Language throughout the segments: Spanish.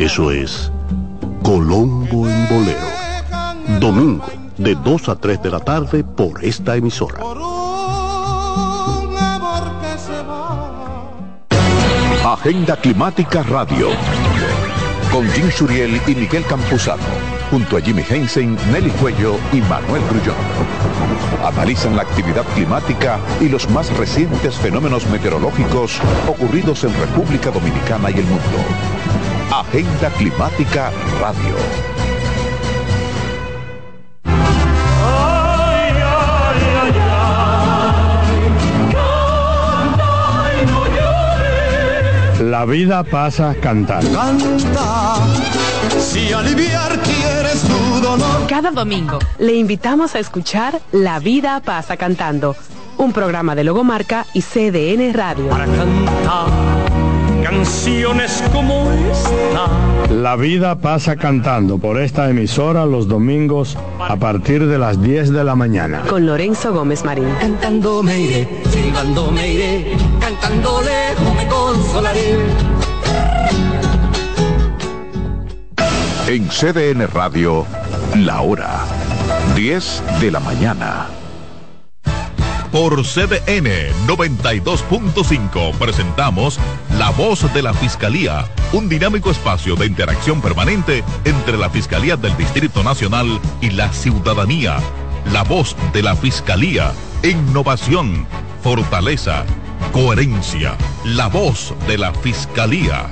Eso es Colombo en Bolero. Domingo, de 2 a 3 de la tarde por esta emisora. Agenda Climática Radio. Con Jim Suriel y Miguel Campuzano. Junto a Jimmy Hensen, Nelly Cuello y Manuel Grullón. Analizan la actividad climática y los más recientes fenómenos meteorológicos ocurridos en República Dominicana y el mundo. Agenda Climática Radio. La vida pasa cantando. Canta, si aliviar quieres tu dolor. Cada domingo le invitamos a escuchar La vida pasa cantando, un programa de Logomarca y CDN Radio. Para cantar canciones como esta. La vida pasa cantando por esta emisora los domingos a partir de las 10 de la mañana. Con Lorenzo Gómez Marín. Cantando me iré, silbando me iré, cantando lejos me consolaré. En CDN Radio, la hora 10 de la mañana. Por CDN 92.5 presentamos La Voz de la Fiscalía, un dinámico espacio de interacción permanente entre la Fiscalía del Distrito Nacional y la ciudadanía. La Voz de la Fiscalía, innovación, fortaleza, coherencia. La Voz de la Fiscalía.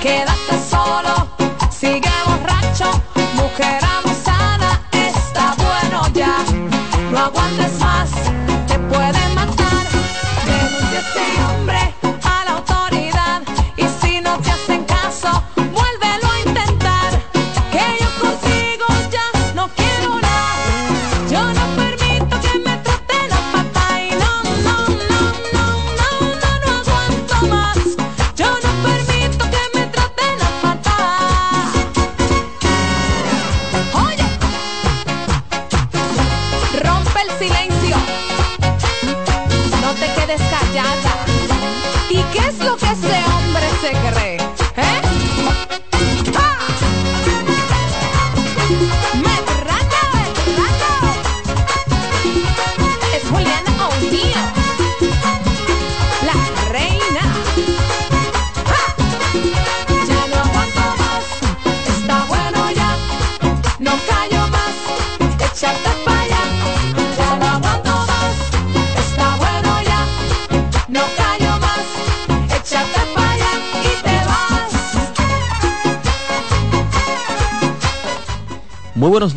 Quédate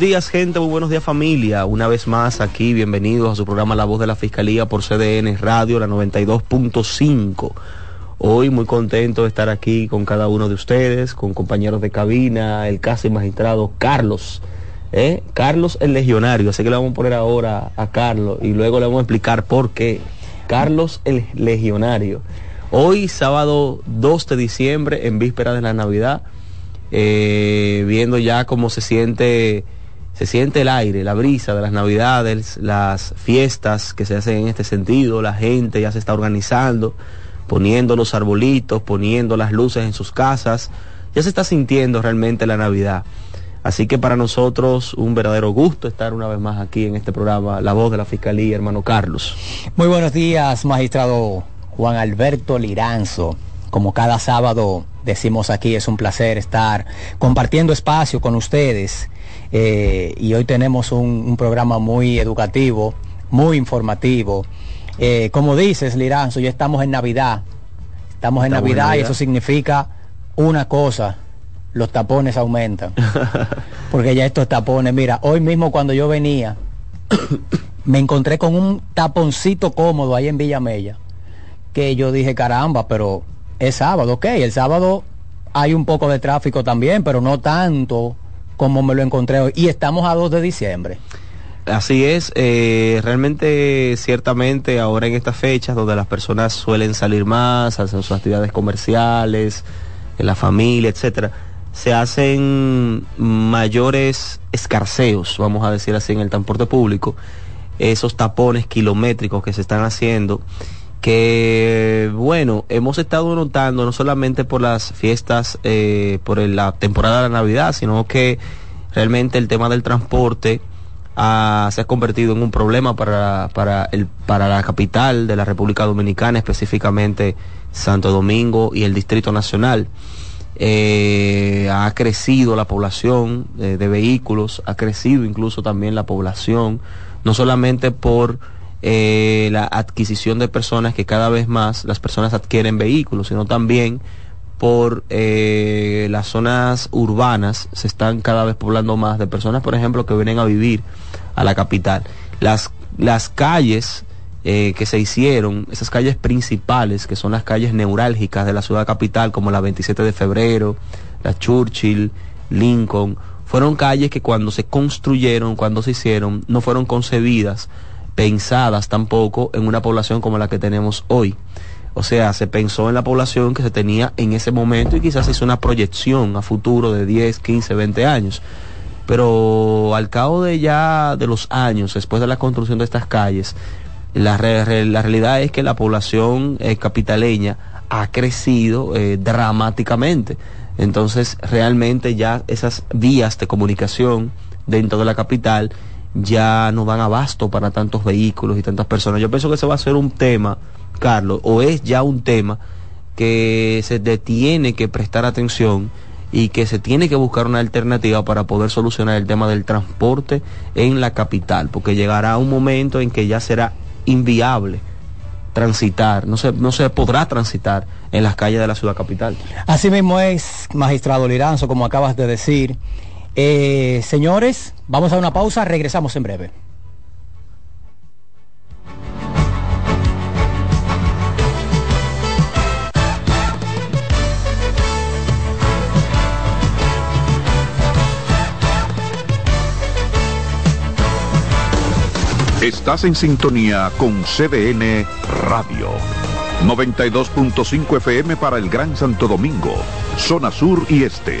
días gente, muy buenos días familia. Una vez más aquí, bienvenidos a su programa La Voz de la Fiscalía por CDN Radio, la 92.5. Hoy muy contento de estar aquí con cada uno de ustedes, con compañeros de cabina, el casi magistrado Carlos. ¿eh? Carlos el legionario, así que le vamos a poner ahora a Carlos y luego le vamos a explicar por qué. Carlos el legionario. Hoy sábado 2 de diciembre, en víspera de la Navidad, eh, viendo ya cómo se siente, se siente el aire, la brisa de las Navidades, las fiestas que se hacen en este sentido, la gente ya se está organizando, poniendo los arbolitos, poniendo las luces en sus casas, ya se está sintiendo realmente la Navidad. Así que para nosotros un verdadero gusto estar una vez más aquí en este programa, La Voz de la Fiscalía, hermano Carlos. Muy buenos días, magistrado Juan Alberto Liranzo. Como cada sábado decimos aquí, es un placer estar compartiendo espacio con ustedes. Eh, y hoy tenemos un, un, programa muy educativo, muy informativo. Eh, como dices, Liranzo, ya estamos en Navidad. Estamos en Navidad, Navidad y eso significa una cosa, los tapones aumentan. Porque ya estos tapones, mira, hoy mismo cuando yo venía, me encontré con un taponcito cómodo ahí en Villamella, que yo dije, caramba, pero es sábado, ok, el sábado hay un poco de tráfico también, pero no tanto como me lo encontré hoy. Y estamos a 2 de diciembre. Así es, eh, realmente, ciertamente, ahora en estas fechas donde las personas suelen salir más, hacen sus actividades comerciales, en la familia, etcétera, se hacen mayores escarceos, vamos a decir así, en el transporte público, esos tapones kilométricos que se están haciendo, que bueno, hemos estado notando no solamente por las fiestas, eh, por la temporada de la Navidad, sino que realmente el tema del transporte ha, se ha convertido en un problema para, para, el, para la capital de la República Dominicana, específicamente Santo Domingo y el Distrito Nacional. Eh, ha crecido la población eh, de vehículos, ha crecido incluso también la población, no solamente por eh, la adquisición de personas que cada vez más las personas adquieren vehículos, sino también por eh, las zonas urbanas se están cada vez poblando más de personas, por ejemplo, que vienen a vivir a la capital. Las, las calles eh, que se hicieron, esas calles principales, que son las calles neurálgicas de la ciudad capital, como la 27 de febrero, la Churchill, Lincoln, fueron calles que cuando se construyeron, cuando se hicieron, no fueron concebidas, pensadas tampoco en una población como la que tenemos hoy. O sea, se pensó en la población que se tenía en ese momento y quizás hizo una proyección a futuro de 10, 15, 20 años. Pero al cabo de ya de los años, después de la construcción de estas calles, la, la realidad es que la población eh, capitaleña ha crecido eh, dramáticamente. Entonces, realmente ya esas vías de comunicación dentro de la capital ya no dan abasto para tantos vehículos y tantas personas. Yo pienso que ese va a ser un tema, Carlos, o es ya un tema que se tiene que prestar atención y que se tiene que buscar una alternativa para poder solucionar el tema del transporte en la capital, porque llegará un momento en que ya será inviable transitar, no se, no se podrá transitar en las calles de la ciudad capital. Así mismo es, magistrado Liranzo, como acabas de decir. Eh, señores, vamos a una pausa, regresamos en breve. Estás en sintonía con CDN Radio. 92.5 FM para el Gran Santo Domingo, zona sur y este.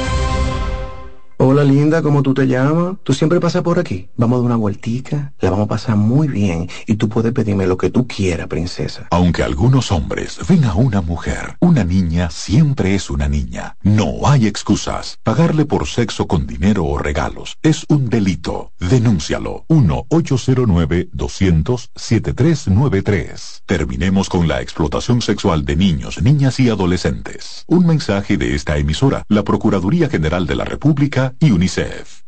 Hola linda, ¿cómo tú te llamas? Tú siempre pasas por aquí. Vamos a dar una vueltica, la vamos a pasar muy bien y tú puedes pedirme lo que tú quieras, princesa. Aunque algunos hombres ven a una mujer, una niña siempre es una niña. No hay excusas. Pagarle por sexo con dinero o regalos es un delito. Denúncialo. 1-809-200-7393. Terminemos con la explotación sexual de niños, niñas y adolescentes. Un mensaje de esta emisora, la Procuraduría General de la República y UNICEF.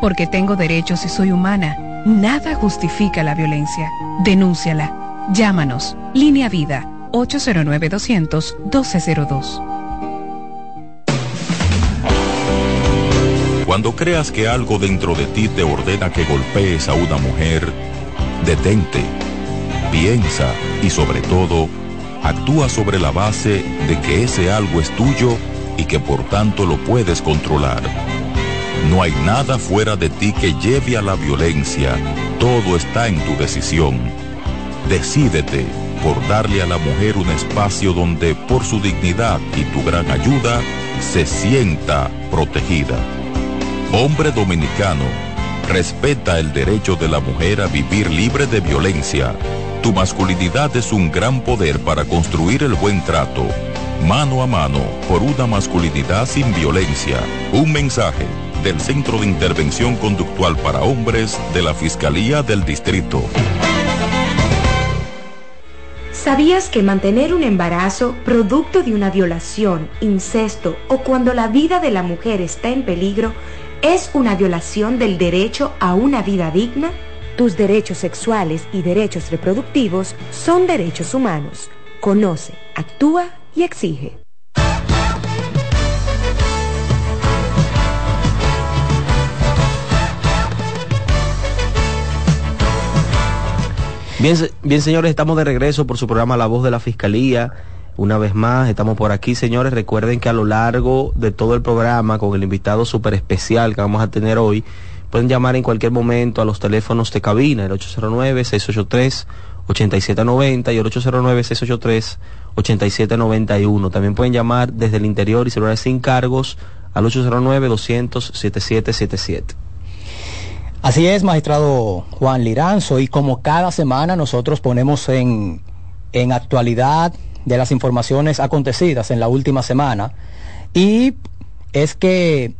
Porque tengo derechos y soy humana. Nada justifica la violencia. Denúnciala. Llámanos. Línea Vida 809-200-1202. Cuando creas que algo dentro de ti te ordena que golpees a una mujer, detente, piensa y sobre todo, actúa sobre la base de que ese algo es tuyo y que por tanto lo puedes controlar. No hay nada fuera de ti que lleve a la violencia, todo está en tu decisión. Decídete por darle a la mujer un espacio donde por su dignidad y tu gran ayuda se sienta protegida. Hombre dominicano, respeta el derecho de la mujer a vivir libre de violencia. Tu masculinidad es un gran poder para construir el buen trato. Mano a mano por una masculinidad sin violencia. Un mensaje del Centro de Intervención Conductual para Hombres de la Fiscalía del Distrito. ¿Sabías que mantener un embarazo producto de una violación, incesto o cuando la vida de la mujer está en peligro es una violación del derecho a una vida digna? Tus derechos sexuales y derechos reproductivos son derechos humanos. Conoce, actúa y exige. Bien, bien, señores, estamos de regreso por su programa La Voz de la Fiscalía. Una vez más, estamos por aquí, señores. Recuerden que a lo largo de todo el programa, con el invitado súper especial que vamos a tener hoy, pueden llamar en cualquier momento a los teléfonos de cabina, el 809-683-8790 y el 809-683-8791. También pueden llamar desde el interior y celulares sin cargos al 809-200-7777. Así es, magistrado Juan Liranzo, y como cada semana nosotros ponemos en, en actualidad de las informaciones acontecidas en la última semana, y es que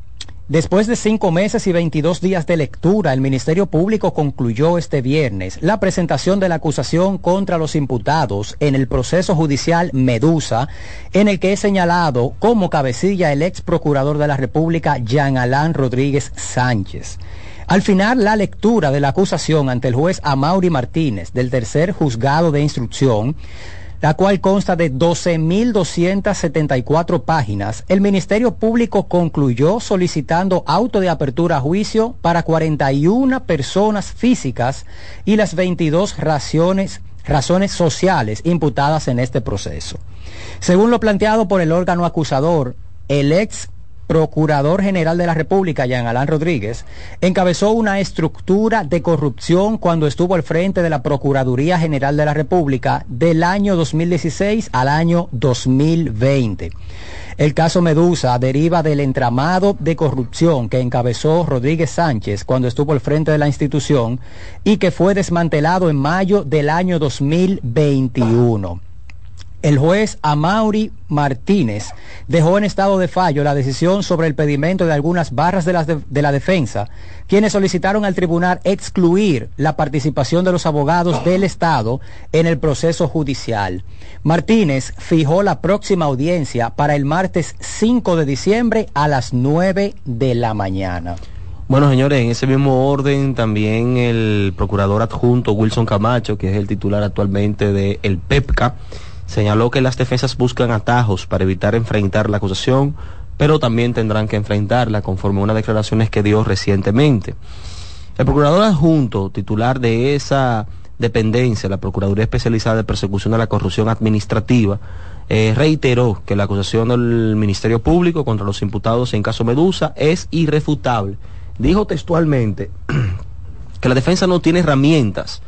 después de cinco meses y 22 días de lectura, el Ministerio Público concluyó este viernes la presentación de la acusación contra los imputados en el proceso judicial Medusa, en el que es señalado como cabecilla el ex procurador de la República, Jean Alain Rodríguez Sánchez. Al final, la lectura de la acusación ante el juez Amaury Martínez del tercer juzgado de instrucción, la cual consta de 12.274 páginas, el Ministerio Público concluyó solicitando auto de apertura a juicio para 41 personas físicas y las 22 razones, razones sociales imputadas en este proceso. Según lo planteado por el órgano acusador, el ex Procurador General de la República, Jean Alain Rodríguez, encabezó una estructura de corrupción cuando estuvo al frente de la Procuraduría General de la República del año 2016 al año 2020. El caso Medusa deriva del entramado de corrupción que encabezó Rodríguez Sánchez cuando estuvo al frente de la institución y que fue desmantelado en mayo del año 2021. El juez Amaury Martínez dejó en estado de fallo la decisión sobre el pedimento de algunas barras de la, de, de la defensa, quienes solicitaron al tribunal excluir la participación de los abogados del Estado en el proceso judicial. Martínez fijó la próxima audiencia para el martes 5 de diciembre a las 9 de la mañana. Bueno, señores, en ese mismo orden también el procurador adjunto Wilson Camacho, que es el titular actualmente del el PEPCA, señaló que las defensas buscan atajos para evitar enfrentar la acusación, pero también tendrán que enfrentarla conforme a unas declaraciones que dio recientemente. El procurador adjunto, titular de esa dependencia, la Procuraduría Especializada de Persecución de la Corrupción Administrativa, eh, reiteró que la acusación del Ministerio Público contra los imputados en caso Medusa es irrefutable. Dijo textualmente que la defensa no tiene herramientas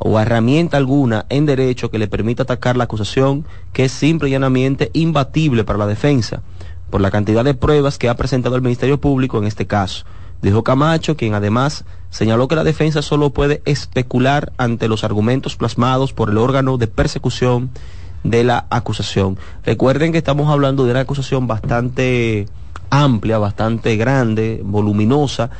o herramienta alguna en derecho que le permita atacar la acusación, que es simple y llanamente imbatible para la defensa, por la cantidad de pruebas que ha presentado el Ministerio Público en este caso. Dijo Camacho, quien además señaló que la defensa solo puede especular ante los argumentos plasmados por el órgano de persecución de la acusación. Recuerden que estamos hablando de una acusación bastante amplia, bastante grande, voluminosa,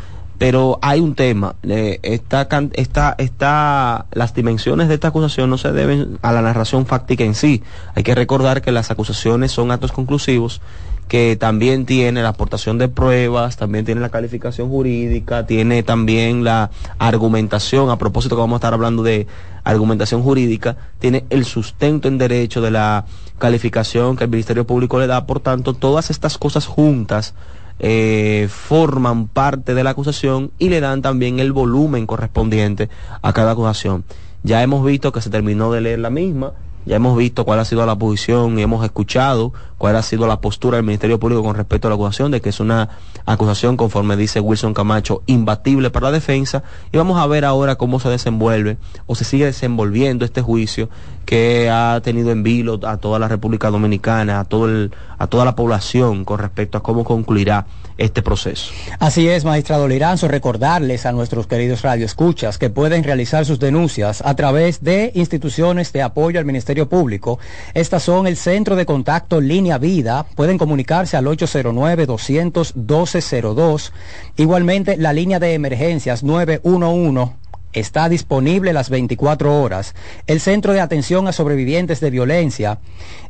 pero hay un tema, esta, esta, esta, las dimensiones de esta acusación no se deben a la narración fáctica en sí. Hay que recordar que las acusaciones son actos conclusivos que también tiene la aportación de pruebas, también tiene la calificación jurídica, tiene también la argumentación, a propósito que vamos a estar hablando de argumentación jurídica, tiene el sustento en derecho de la calificación que el Ministerio Público le da, por tanto, todas estas cosas juntas eh, forman parte de la acusación y le dan también el volumen correspondiente a cada acusación. Ya hemos visto que se terminó de leer la misma, ya hemos visto cuál ha sido la posición y hemos escuchado cuál ha sido la postura del Ministerio Público con respecto a la acusación, de que es una acusación, conforme dice Wilson Camacho, imbatible para la defensa. Y vamos a ver ahora cómo se desenvuelve o se sigue desenvolviendo este juicio que ha tenido en vilo a toda la República Dominicana, a, todo el, a toda la población con respecto a cómo concluirá este proceso. Así es, magistrado Liranzo, recordarles a nuestros queridos radioescuchas que pueden realizar sus denuncias a través de instituciones de apoyo al Ministerio Público. Estas son el Centro de Contacto Línea Vida, pueden comunicarse al 809-200-1202. Igualmente, la línea de emergencias 911 está disponible las 24 horas. El Centro de Atención a Sobrevivientes de Violencia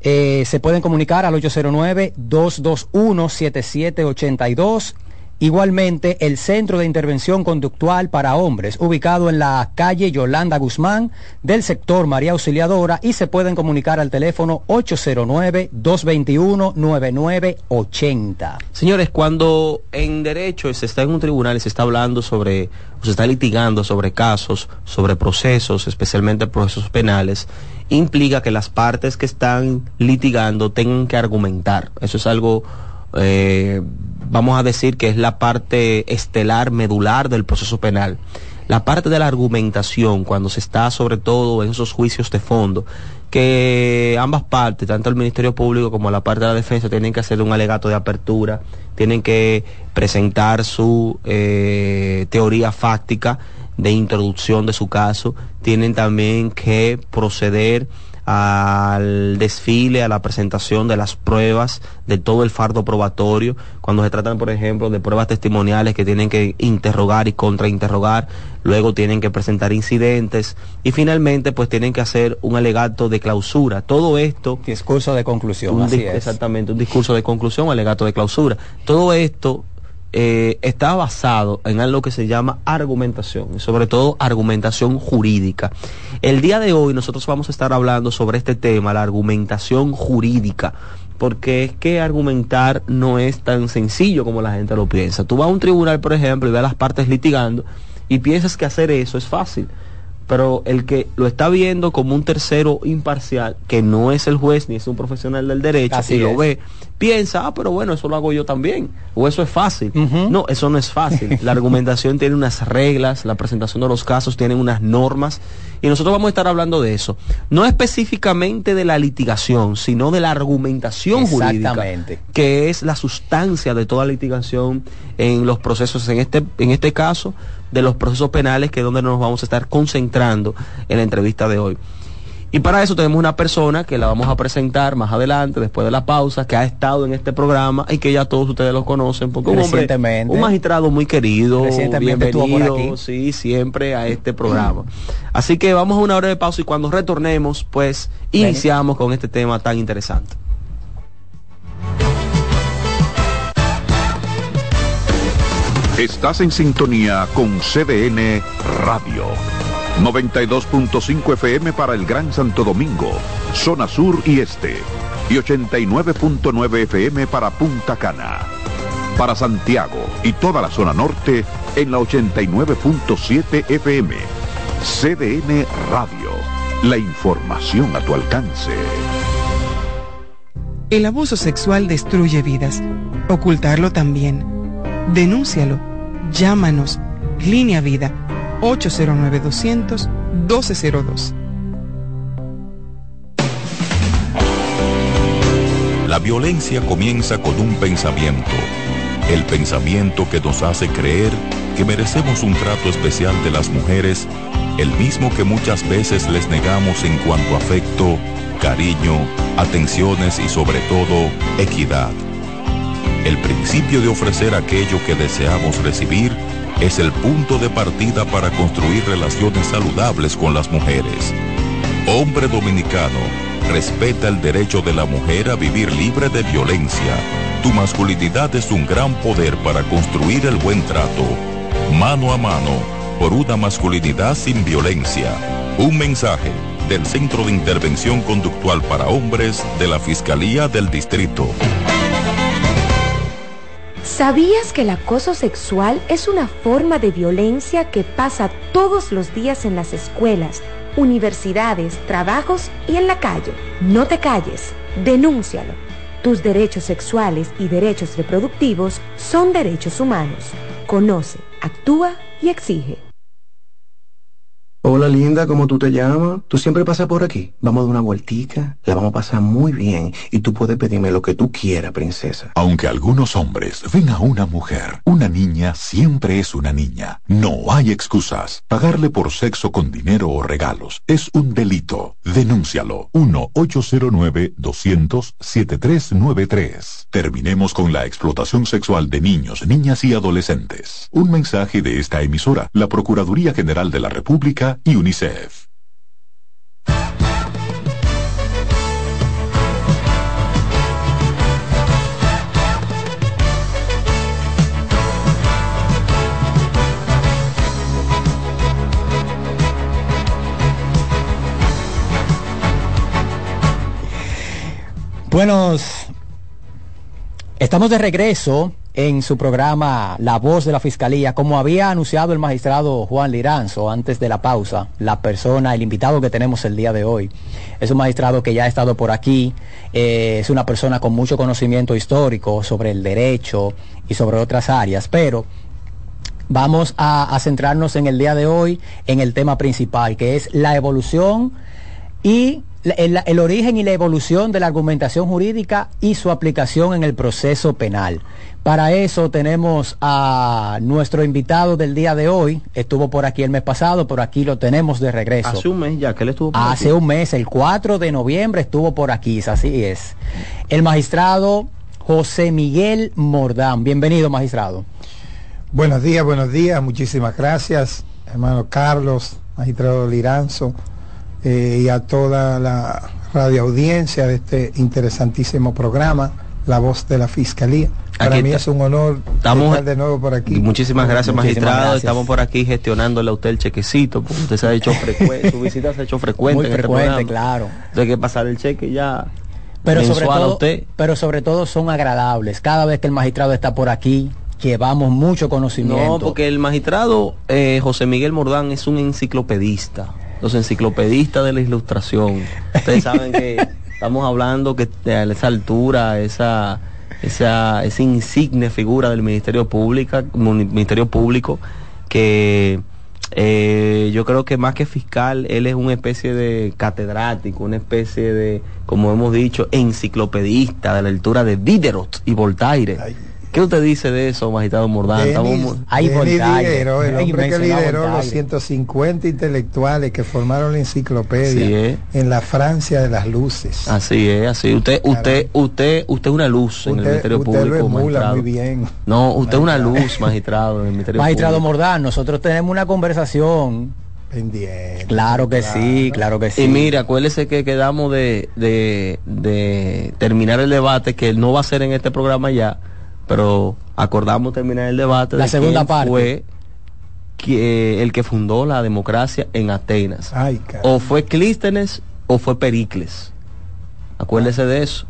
eh, se pueden comunicar al 809-221-7782. Igualmente, el Centro de Intervención Conductual para Hombres, ubicado en la calle Yolanda Guzmán del sector María Auxiliadora, y se pueden comunicar al teléfono 809-221-9980. Señores, cuando en derecho se está en un tribunal y se está hablando sobre, se está litigando sobre casos, sobre procesos, especialmente procesos penales, implica que las partes que están litigando tengan que argumentar. Eso es algo eh, vamos a decir que es la parte estelar, medular del proceso penal. La parte de la argumentación, cuando se está sobre todo en esos juicios de fondo, que ambas partes, tanto el Ministerio Público como la parte de la defensa, tienen que hacer un alegato de apertura, tienen que presentar su eh, teoría fáctica de introducción de su caso, tienen también que proceder al desfile, a la presentación de las pruebas, de todo el fardo probatorio, cuando se tratan, por ejemplo, de pruebas testimoniales que tienen que interrogar y contrainterrogar, luego tienen que presentar incidentes y finalmente pues tienen que hacer un alegato de clausura. Todo esto... Discurso de conclusión, un así es. Exactamente, un discurso de conclusión, alegato de clausura. Todo esto eh, está basado en algo que se llama argumentación, y sobre todo argumentación jurídica. El día de hoy nosotros vamos a estar hablando sobre este tema, la argumentación jurídica, porque es que argumentar no es tan sencillo como la gente lo piensa. Tú vas a un tribunal, por ejemplo, y ves a las partes litigando y piensas que hacer eso es fácil. Pero el que lo está viendo como un tercero imparcial, que no es el juez ni es un profesional del derecho, Así y lo ve, piensa, ah, pero bueno, eso lo hago yo también, o eso es fácil. No, eso no es fácil. La argumentación tiene unas reglas, la presentación de los casos tiene unas normas, y nosotros vamos a estar hablando de eso. No específicamente de la litigación, sino de la argumentación jurídica, que es la sustancia de toda litigación en los procesos, en este, en este caso, de los procesos penales, que es donde nos vamos a estar concentrando en la entrevista de hoy. Y para eso tenemos una persona que la vamos a presentar más adelante, después de la pausa, que ha estado en este programa y que ya todos ustedes lo conocen, porque un hombre, Recientemente. un magistrado muy querido, Recientemente estuvo por bienvenido, aquí. sí, siempre a este programa. Así que vamos a una hora de pausa y cuando retornemos, pues iniciamos con este tema tan interesante. Estás en sintonía con CDN Radio. 92.5 FM para el Gran Santo Domingo, zona sur y este. Y 89.9 FM para Punta Cana. Para Santiago y toda la zona norte en la 89.7 FM. CDN Radio. La información a tu alcance. El abuso sexual destruye vidas. Ocultarlo también. Denúncialo. Llámanos. Línea Vida 809-200-1202. La violencia comienza con un pensamiento, el pensamiento que nos hace creer que merecemos un trato especial de las mujeres, el mismo que muchas veces les negamos en cuanto a afecto, cariño, atenciones y sobre todo equidad. El principio de ofrecer aquello que deseamos recibir es el punto de partida para construir relaciones saludables con las mujeres. Hombre dominicano, respeta el derecho de la mujer a vivir libre de violencia. Tu masculinidad es un gran poder para construir el buen trato. Mano a mano, por una masculinidad sin violencia. Un mensaje del Centro de Intervención Conductual para Hombres de la Fiscalía del Distrito. ¿Sabías que el acoso sexual es una forma de violencia que pasa todos los días en las escuelas, universidades, trabajos y en la calle? No te calles, denúncialo. Tus derechos sexuales y derechos reproductivos son derechos humanos. Conoce, actúa y exige. Hola linda, ¿cómo tú te llamas? Tú siempre pasas por aquí. Vamos a dar una vueltica, la vamos a pasar muy bien y tú puedes pedirme lo que tú quieras, princesa. Aunque algunos hombres ven a una mujer, una niña siempre es una niña. No hay excusas. Pagarle por sexo con dinero o regalos es un delito. Denúncialo. 1-809-200-7393. Terminemos con la explotación sexual de niños, niñas y adolescentes. Un mensaje de esta emisora, la Procuraduría General de la República y UNICEF. Buenos, estamos de regreso en su programa La Voz de la Fiscalía. Como había anunciado el magistrado Juan Liranzo antes de la pausa, la persona, el invitado que tenemos el día de hoy, es un magistrado que ya ha estado por aquí, eh, es una persona con mucho conocimiento histórico sobre el derecho y sobre otras áreas, pero vamos a, centrarnos en el día de hoy en el tema principal, que es la evolución y el, el origen y la evolución de la argumentación jurídica y su aplicación en el proceso penal. Para eso tenemos a nuestro invitado del día de hoy, estuvo por aquí el mes pasado, por aquí lo tenemos de regreso. Hace un mes ya que él estuvo por Hace aquí. un mes, el 4 de noviembre estuvo por aquí, así es. El magistrado José Miguel Mordán. Bienvenido, magistrado. Buenos días, buenos días, muchísimas gracias, hermano Carlos, magistrado Liranzo, eh, y a toda la radioaudiencia de este interesantísimo programa, La Voz de la Fiscalía. Para Aquí mí es un honor Estamos- estar de nuevo por aquí. Muchísimas gracias, Muchísimas magistrado. gracias. Estamos por aquí gestionándole a usted el chequecito, porque usted se ha hecho frecuente, su visita se ha hecho frecuente. Muy en este frecuente, claro. Entonces hay que pasar el cheque ya. Pero sobre, todo, usted. pero sobre todo son agradables. Cada vez que el magistrado está por aquí, llevamos mucho conocimiento. No, porque el magistrado eh, José Miguel Mordán es un enciclopedista. Los enciclopedistas de la ilustración. Ustedes saben que estamos hablando que a esa altura, esa, esa, esa insigne figura del Ministerio Público, Ministerio Público, que eh, yo creo que más que fiscal, él es una especie de catedrático, una especie de, como hemos dicho, enciclopedista de la altura de Diderot y Voltaire. ¿Qué usted dice de eso, magistrado Mordán? Estamos Diguero, el hombre que lideró los Voltaire. 150 intelectuales que formaron la enciclopedia Así es. en la Francia de las luces. Así es, así. Usted, usted, usted, usted es una luz en el Ministerio usted Público, lo emula magistrado. muy bien. No, usted es una luz, magistrado, en el Ministerio Magistrado Público. Mordán, nosotros tenemos una conversación. Pendiente. Claro que sí, claro que sí. Y mire, acuérdese que quedamos de, de, de terminar el debate, que no va a ser en este programa ya, pero acordamos terminar el debate. La de segunda quién parte. Fue que- el que fundó la democracia en Atenas. Ay, o fue Clístenes o fue Pericles. Acuérdese de eso.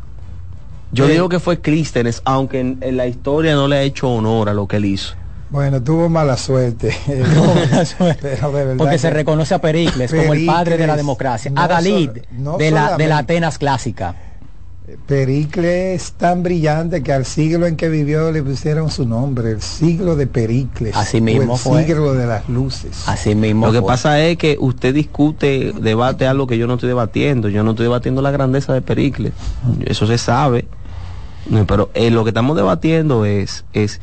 Yo Eh. digo que fue Clístenes, aunque en, en la historia no le ha hecho honor a lo que él hizo. Bueno, tuvo mala suerte. Pero de verdad Porque se reconoce a Pericles, como el padre de la democracia. no a no de, la, de la Atenas clásica. Pericles es tan brillante que al siglo en que vivió le pusieron su nombre, el siglo de Pericles. Así o mismo el fue. siglo de las luces. Así mismo. Lo que fue. pasa es que usted discute, debate algo que yo no estoy debatiendo. Yo no estoy debatiendo la grandeza de Pericles. Eso se sabe. No, Pero eh, lo que estamos debatiendo es, es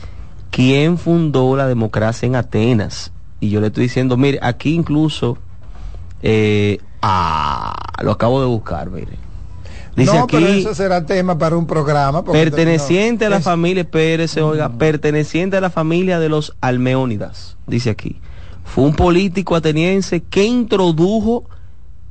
quién fundó la democracia en Atenas. Y yo le estoy diciendo, mire, aquí incluso, eh, ah, lo acabo de buscar, mire. Dice no, pero aquí, eso será tema para un programa. porque perteneciente a la es- familia, espérese, oiga, perteneciente a la familia de los Almeónidas, dice aquí. Fue un político ateniense que introdujo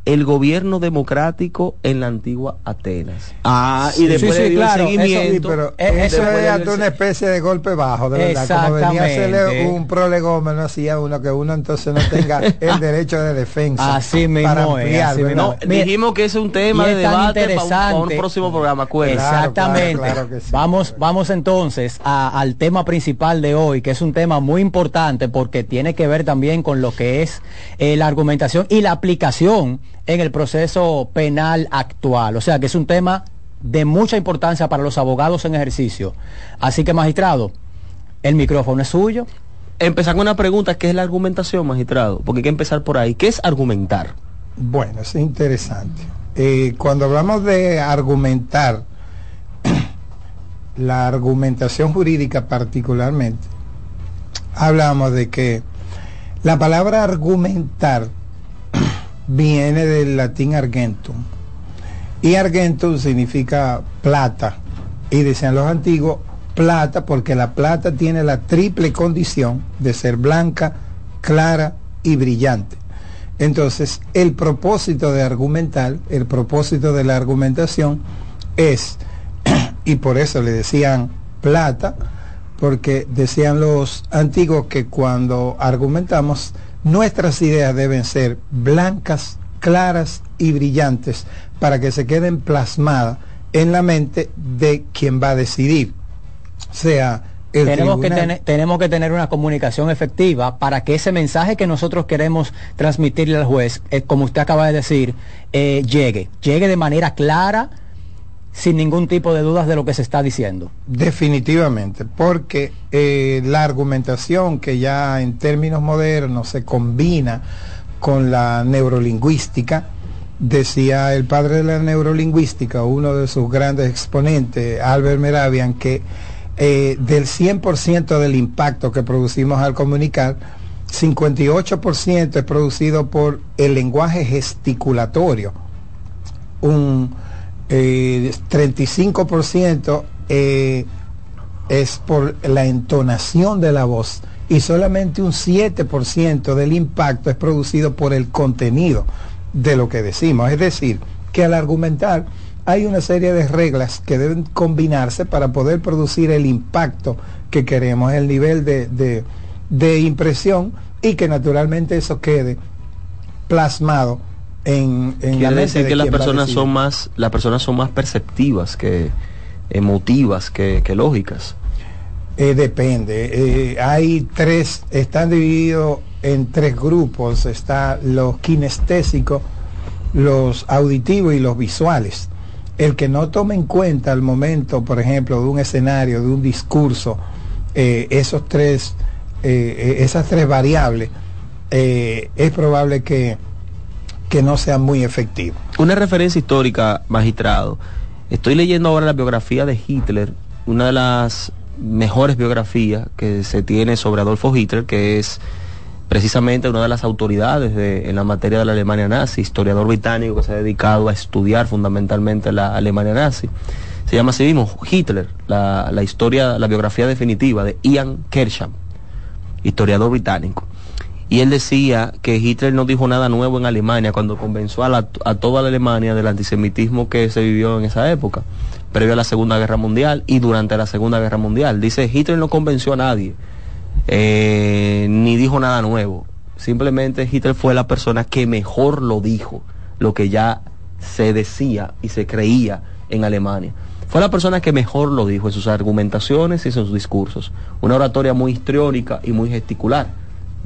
el gobierno democrático en la antigua Atenas. Ah, y después sí, dio claro, seguimiento. pero Eh, eso dio el una especie de golpe bajo, de verdad. Como venía a hacerle un prolegómeno hacía uno que uno entonces no tenga el derecho de defensa. Así mismo para ampliar, así. No, dijimos que ese es un tema y de debate para un, interesante. para un próximo programa, acuérdense. Exactamente. claro, claro que sí. Vamos, vamos entonces a- al tema principal de hoy, que es un tema muy importante porque tiene que ver también con lo que es eh, la argumentación y la aplicación en el proceso penal actual. O sea, que es un tema de mucha importancia para los abogados en ejercicio. Así que, magistrado, el micrófono es suyo. Empezar con una pregunta, ¿qué es la argumentación, magistrado? Porque hay que empezar por ahí. ¿Qué es argumentar? Bueno, es interesante. Eh, cuando hablamos de argumentar, la argumentación jurídica particularmente, hablamos de que la palabra argumentar viene del latín argentum. Y argentum significa plata. Y decían los antiguos, plata porque la plata tiene la triple condición de ser blanca, clara y brillante. Entonces, el propósito de argumentar, el propósito de la argumentación es, y por eso le decían plata, porque decían los antiguos que cuando argumentamos, nuestras ideas deben ser blancas, claras y brillantes para que se queden plasmadas en la mente de quien va a decidir, sea el tenemos que, tenemos que tener una comunicación efectiva para que ese mensaje que nosotros queremos transmitirle al juez, eh, como usted acaba de decir, eh, llegue, llegue de manera clara, sin ningún tipo de dudas de lo que se está diciendo. Definitivamente, porque eh, la argumentación que ya en términos modernos se combina con la neurolingüística, decía el padre de la neurolingüística, uno de sus grandes exponentes, Albert Meravian, que eh, del 100% del impacto que producimos al comunicar, 58% es producido por el lenguaje gesticulatorio, un eh, 35% eh, es por la entonación de la voz y solamente un 7% del impacto es producido por el contenido de lo que decimos. Es decir, que al argumentar hay una serie de reglas que deben combinarse para poder producir el impacto que queremos, el nivel de- de impresión y que naturalmente eso quede plasmado en, en la Quiere mente decir de que las personas son más, las personas son más perceptivas que emotivas que, que lógicas. Eh, depende. Eh, hay tres, están divididos en tres grupos. Está los kinestésicos, los auditivos y los visuales. El que no tome en cuenta al momento, por ejemplo, de un escenario, de un discurso, eh, esos tres, eh, eh, esas tres variables, eh, es probable que, que no sean muy efectivos. Una referencia histórica, magistrado. Estoy leyendo ahora la biografía de Hitler, una de las mejores biografías que se tiene sobre Adolfo Hitler, que es precisamente una de las autoridades de- en la materia de la Alemania nazi, historiador británico que se ha dedicado a estudiar fundamentalmente la Alemania nazi. Se llama así mismo Hitler, la, la historia, la biografía definitiva de Ian Kersham, historiador británico. Y él decía que Hitler no dijo nada nuevo en Alemania cuando convenció a, la- a toda la Alemania del antisemitismo que se vivió en esa época, previo a la Segunda Guerra Mundial y durante la Segunda Guerra Mundial. Dice, Hitler no convenció a nadie, eh, ni dijo nada nuevo. Simplemente Hitler fue la persona que mejor lo dijo, lo que ya se decía y se creía en Alemania. Fue la persona que mejor lo dijo en sus argumentaciones y en sus discursos. Una oratoria muy histriónica y muy gesticular.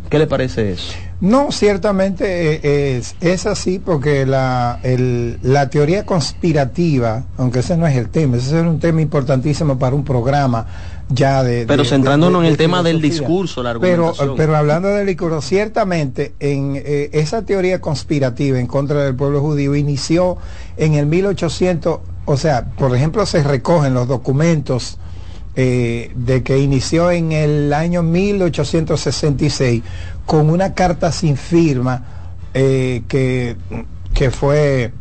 ¿Qué le parece eso? No, ciertamente eh, es, es así porque la, el- la teoría conspirativa, aunque ese no es el tema, ese es un tema importantísimo para un programa ya de... Pero de- centrándonos de- en el tema del discurso, la Pero, argumentación. pero hablando del discurso, ciertamente en eh, esa teoría conspirativa en contra del pueblo judío inició en el 1800, o sea, por ejemplo, se recogen los documentos eh, de que inició en el año 1866 con una carta sin firma eh, que, que fue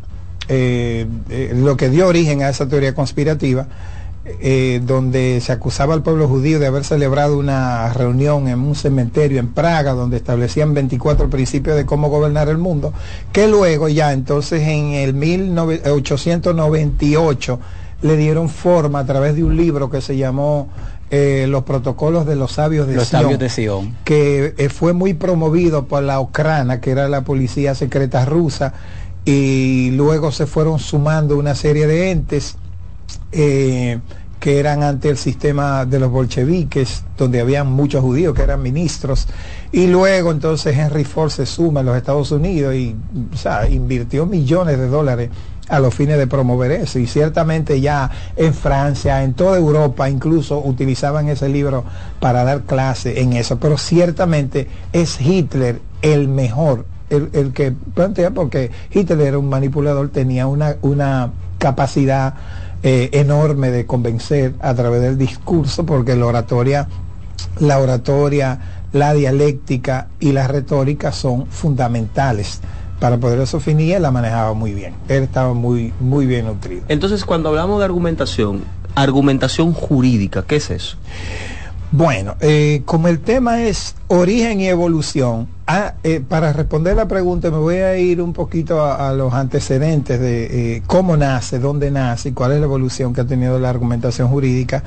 eh, eh, lo que dio origen a esa teoría conspirativa donde se acusaba al pueblo judío de haber celebrado una reunión en un cementerio en Praga, donde establecían 24 principios de cómo gobernar el mundo, que luego ya entonces en el 1898 le dieron forma a través de un libro que se llamó eh, Los protocolos de los sabios de Los Sion, sabios de Sion. que eh, fue muy promovido por la Ocrana, que era la policía secreta rusa, y luego se fueron sumando una serie de entes eh, que eran ante el sistema de los bolcheviques, donde habían muchos judíos que eran ministros, y luego entonces Henry Ford se suma en los Estados Unidos y invirtió millones de dólares a los fines de promover eso. Y ciertamente ya en Francia, en toda Europa, incluso utilizaban ese libro para dar clase en eso. Pero ciertamente es Hitler el mejor, el, el que plantea, porque Hitler era un manipulador, tenía una, una capacidad eh, enorme de convencer a través del discurso, porque la oratoria, la oratoria, la dialéctica y la retórica son fundamentales para poder eso fin y él la manejaba muy bien. Él estaba muy, muy bien nutrido. Entonces, cuando hablamos de argumentación, argumentación jurídica, ¿qué es eso? Bueno, eh, como el tema es origen y evolución, ah, eh, para responder la pregunta me voy a ir un poquito a, los antecedentes de eh, cómo nace, dónde nace y cuál es la evolución que ha tenido la argumentación jurídica.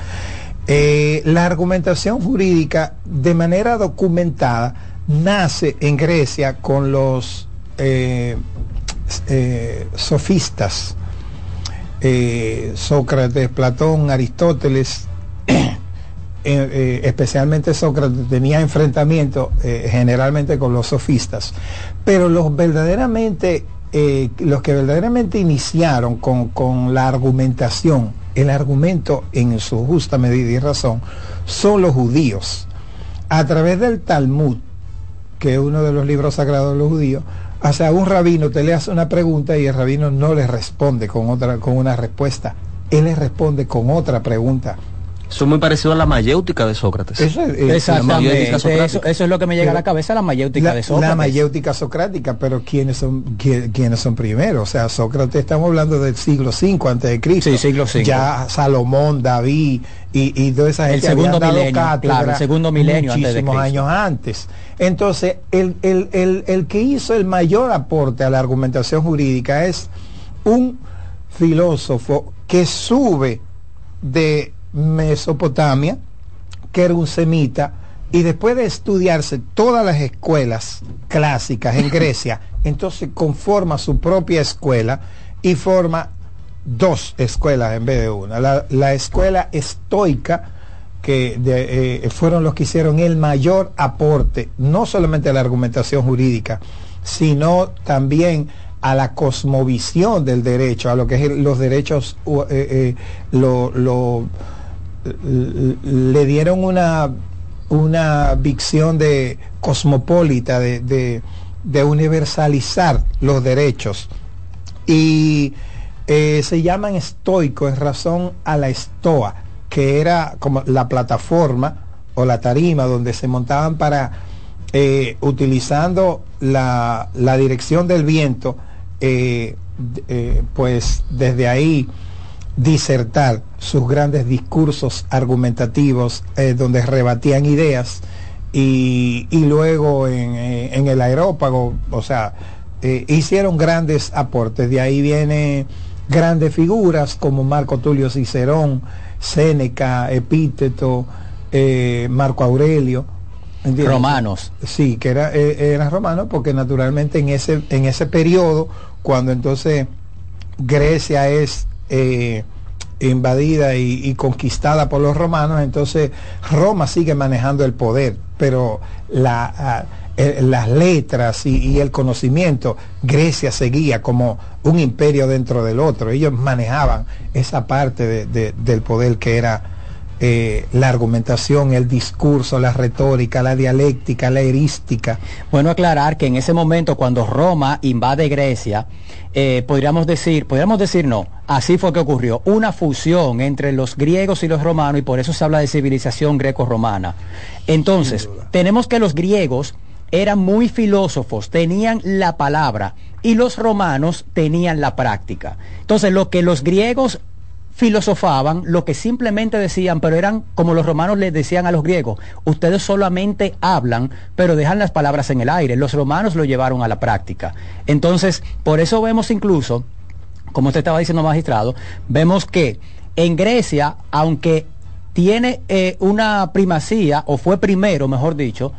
La argumentación jurídica de manera documentada nace en Grecia con los sofistas, Sócrates, Platón, Aristóteles, eh, eh, especialmente Sócrates tenía enfrentamiento eh, generalmente con los sofistas, pero los verdaderamente, los que verdaderamente iniciaron con, con la argumentación, el argumento en su justa medida y razón, son los judíos. A través del Talmud, que es uno de los libros sagrados de los judíos, o sea, un rabino te le hace una pregunta y el rabino no le responde con otra, con una respuesta. Él le responde con otra pregunta. Eso es muy parecido a la mayéutica de Sócrates. Eso es- eh, Exactamente. socrática. Eso, eso es lo que me llega a la cabeza, la mayéutica la, de Sócrates. La mayéutica socrática, pero ¿quiénes son, qui- quiénes son primero? O sea, Sócrates estamos hablando del siglo V antes de Cristo. Sí, siglo V. Ya Salomón, David y, y toda esa El gente segundo habían dado milenio, cátedra claro, el segundo milenio antes de muchísimos Cristo. años antes. Entonces, el, el- el- el que hizo el mayor aporte a la argumentación jurídica es un filósofo que sube de Mesopotamia, que era un semita, y después de estudiarse todas las escuelas clásicas en Grecia, entonces conforma su propia escuela y forma dos escuelas en vez de una. La, la escuela estoica, que de- eh, fueron los que hicieron el mayor aporte, no solamente a la argumentación jurídica, sino también a la cosmovisión del derecho, a lo que es los derechos, eh, eh, lo- lo- le dieron una, una visión de cosmopolita, de, de- universalizar los derechos. Y eh, se llaman estoicos en razón a la estoa, que era como la plataforma o la tarima donde se montaban para, eh, utilizando la, la dirección del viento, eh, pues desde ahí disertar sus grandes discursos argumentativos eh, donde rebatían ideas y, y luego en, eh, en el aerópago, o sea, eh, hicieron grandes aportes. De ahí vienen grandes figuras como Marco Tulio Cicerón, Séneca, Epíteto, eh, Marco Aurelio. ¿entiendes? Romanos. Sí, que era, eran romanos porque naturalmente en ese, en ese periodo, cuando entonces Grecia es eh, invadida y, conquistada por los romanos, entonces Roma sigue manejando el poder, pero la, ah, eh, las letras y, el conocimiento, Grecia seguía como un imperio dentro del otro. Ellos manejaban esa parte de- del poder que era eh, la argumentación, el discurso, la retórica, la dialéctica, la erística. Bueno, aclarar que en ese momento cuando Roma invade Grecia, eh, podríamos decir, podríamos decir no, así fue que ocurrió, una fusión entre los griegos y los romanos y por eso se habla de civilización greco-romana. Entonces, tenemos que los griegos eran muy filósofos, tenían la palabra y los romanos tenían la práctica. Entonces, lo que los griegos filosofaban, lo que simplemente decían, pero eran como los romanos les decían a los griegos, ustedes solamente hablan, pero dejan las palabras en el aire. Los romanos lo llevaron a la práctica. Entonces, por eso vemos incluso, como usted estaba diciendo, magistrado, vemos que en Grecia, aunque tiene eh, una primacía, o fue primero, mejor dicho,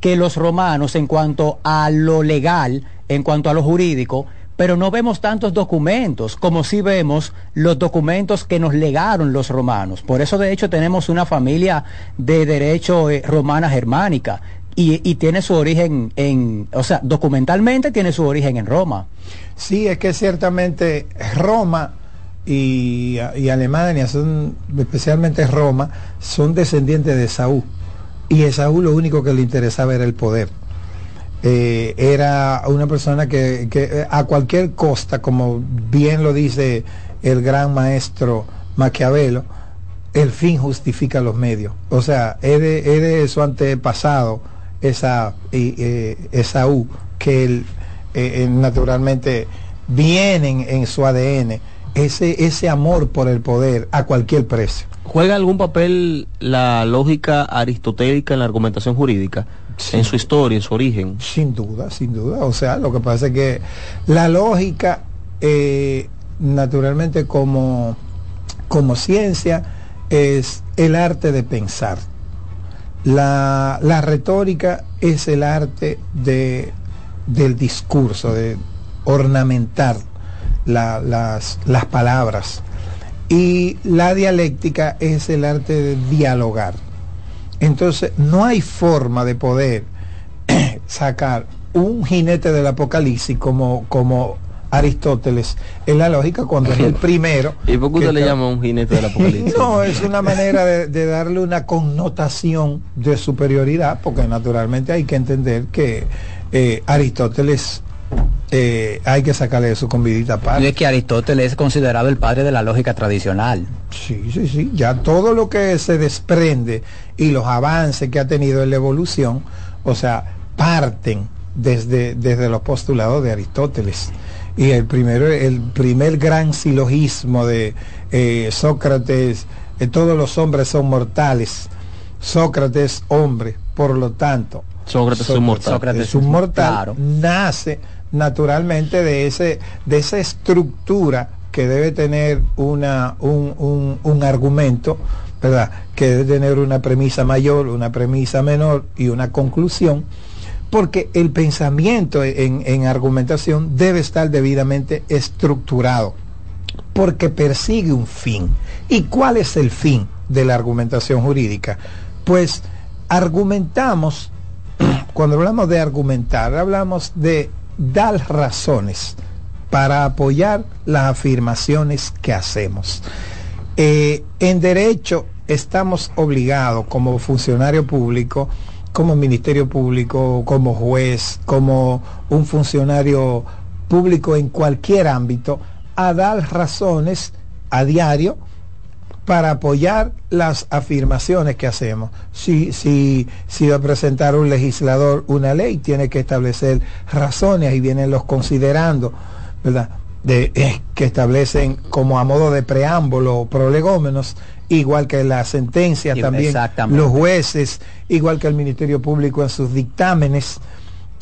que los romanos en cuanto a lo legal, en cuanto a lo jurídico, pero no vemos tantos documentos como sí vemos los documentos que nos legaron los romanos. Por eso de hecho tenemos una familia de derecho eh, romana germánica y, tiene su origen en, o sea, documentalmente tiene su origen en Roma. Sí, es que ciertamente Roma y, Alemania, son, especialmente Roma, son descendientes de Saúl. Y a Saúl lo único que le interesaba era el poder. Eh, era una persona que, eh, a cualquier costa, como bien lo dice el gran maestro Maquiavelo, el fin justifica los medios. O sea, es de, su antepasado, esa, eh, Esaú, que él, eh, naturalmente vienen en su ADN ese, ese amor por el poder a cualquier precio. ¿Juega algún papel la lógica aristotélica en la argumentación jurídica? En su historia, en su origen. Sin duda, sin duda. O sea, lo que pasa es que la lógica, eh, naturalmente como, como ciencia, es el arte de pensar. La, la retórica es el arte de, del discurso, de ornamentar la- las, las palabras. Y la dialéctica es el arte de dialogar. Entonces, no hay forma de poder sacar un jinete del apocalipsis como, como Aristóteles en la lógica cuando es el primero. ¿Y por qué usted le llama un jinete del apocalipsis? No, es una manera de, de darle una connotación de superioridad, porque naturalmente hay que entender que eh, Aristóteles eh, hay que sacarle de su convidita Y aparte. es que Aristóteles es considerado el padre de la lógica tradicional. Sí, sí, sí. Ya todo lo que se desprende y los avances que ha tenido en la evolución, o sea, parten desde, desde los postulados de Aristóteles. Y el primero, el primer gran silogismo de eh, Sócrates, eh, todos los hombres son mortales. Sócrates, hombre, por lo tanto. Sócrates es un mortal. Sócrates es un mortal. Claro. Nace naturalmente de ese, de esa estructura que debe tener una, un, un- un argumento, ¿verdad? Que debe tener una premisa mayor, una premisa menor y una conclusión, porque el pensamiento en, en argumentación debe estar debidamente estructurado, porque persigue un fin. ¿Y cuál es el fin de la argumentación jurídica? Pues argumentamos, cuando hablamos de argumentar, hablamos de dar razones para apoyar las afirmaciones que hacemos. Eh, en derecho estamos obligados como funcionario público, como ministerio público, como juez, como un funcionario público en cualquier ámbito, a dar razones a diario para apoyar las afirmaciones que hacemos. Si, si, si va a presentar un legislador una ley, tiene que establecer razones, ahí vienen los considerando, ¿verdad? De, eh, que establecen como a modo de preámbulo prolegómenos, igual que la sentencia Y- también, los jueces, igual que el Ministerio Público en sus dictámenes.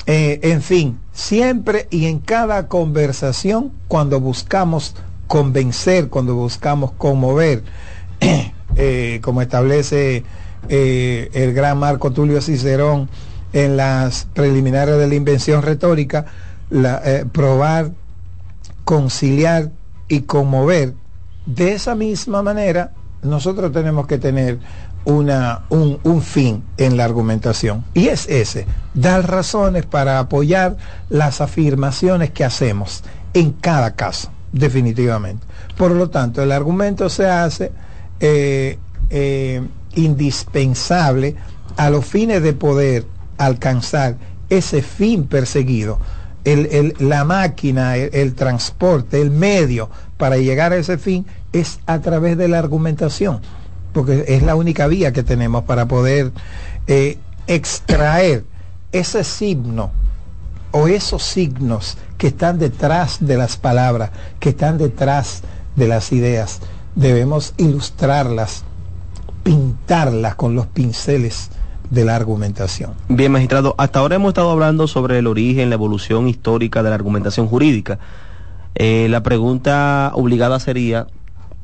Eh, en fin, siempre y en cada conversación, cuando buscamos convencer, cuando buscamos conmover, eh, como establece eh, el gran Marco Tulio Cicerón en las preliminares de la invención retórica, eh, probar, conciliar y conmover. De esa misma manera, nosotros tenemos que tener una, un, un fin en la argumentación. Y es ese, dar razones para apoyar las afirmaciones que hacemos en cada caso, definitivamente. Por lo tanto, el argumento se hace eh, eh, indispensable a los fines de poder alcanzar ese fin perseguido. La máquina, el, el transporte, el medio para llegar a ese fin es a través de la argumentación, porque es la única vía que tenemos para poder eh, extraer ese signo o esos signos que están detrás de las palabras, que están detrás de las ideas, debemos ilustrarlas, pintarlas con los pinceles de la argumentación. Bien, magistrado, hasta ahora hemos estado hablando sobre el origen, la evolución histórica de la argumentación jurídica. Eh, la pregunta obligada sería,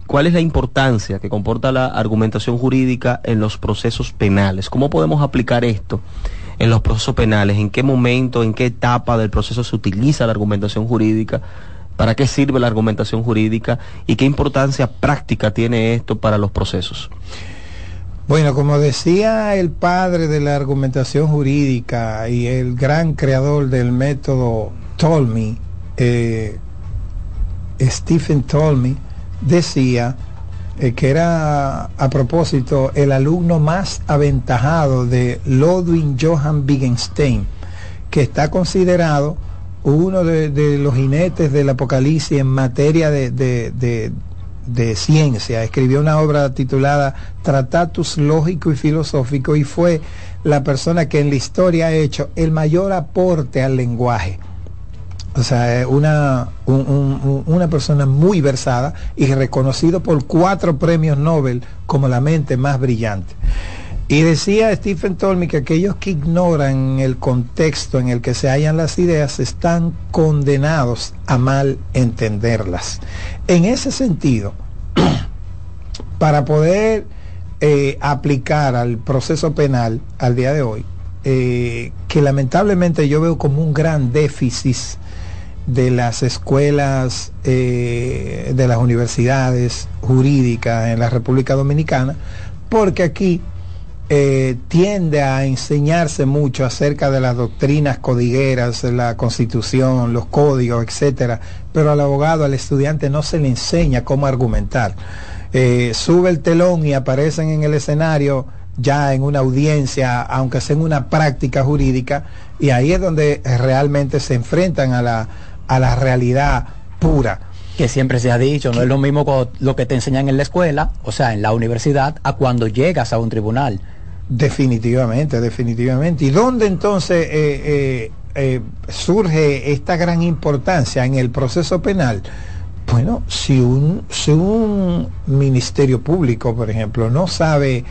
¿cuál es la importancia que comporta la argumentación jurídica en los procesos penales? ¿Cómo podemos aplicar esto en los procesos penales? ¿En qué momento, en qué etapa del proceso se utiliza la argumentación jurídica? ¿Para qué sirve la argumentación jurídica? ¿Y qué importancia práctica tiene esto para los procesos? Bueno, como decía el padre de la argumentación jurídica y el gran creador del método Tolmy, eh, Stephen Tolmy, decía eh, que era a propósito el alumno más aventajado de Ludwig Johann Wittgenstein, que está considerado uno de, los jinetes del apocalipsis en materia de, de- de- ciencia. Escribió una obra titulada Tratatus Lógico y Filosófico y fue la persona que en la historia ha hecho el mayor aporte al lenguaje. O sea, eh, una, un- un- un- una persona muy versada y reconocido por cuatro premios Nobel como la mente más brillante. Y decía Stephen Tolmy que aquellos que ignoran el contexto en el que se hallan las ideas están condenados a mal entenderlas. En ese sentido, para poder eh, aplicar al proceso penal al día de hoy, eh, que lamentablemente yo veo como un gran déficit de las escuelas, eh, de las universidades jurídicas en la República Dominicana, porque aquí eh, tiende a enseñarse mucho acerca de las doctrinas codigueras, la constitución, los códigos, etcétera, pero al abogado, al estudiante no se le enseña cómo argumentar. Eh, sube el telón y aparecen en el escenario ya en una audiencia, aunque sea en una práctica jurídica, y ahí es donde realmente se enfrentan a la, a la realidad pura. Que siempre se ha dicho, no es lo mismo lo que te enseñan en la escuela, o sea, en la universidad, a cuando llegas a un tribunal. Definitivamente, definitivamente. ¿Y dónde entonces eh, eh, eh, surge esta gran importancia en el proceso penal? Bueno, si un, si un ministerio público, por ejemplo, no sabe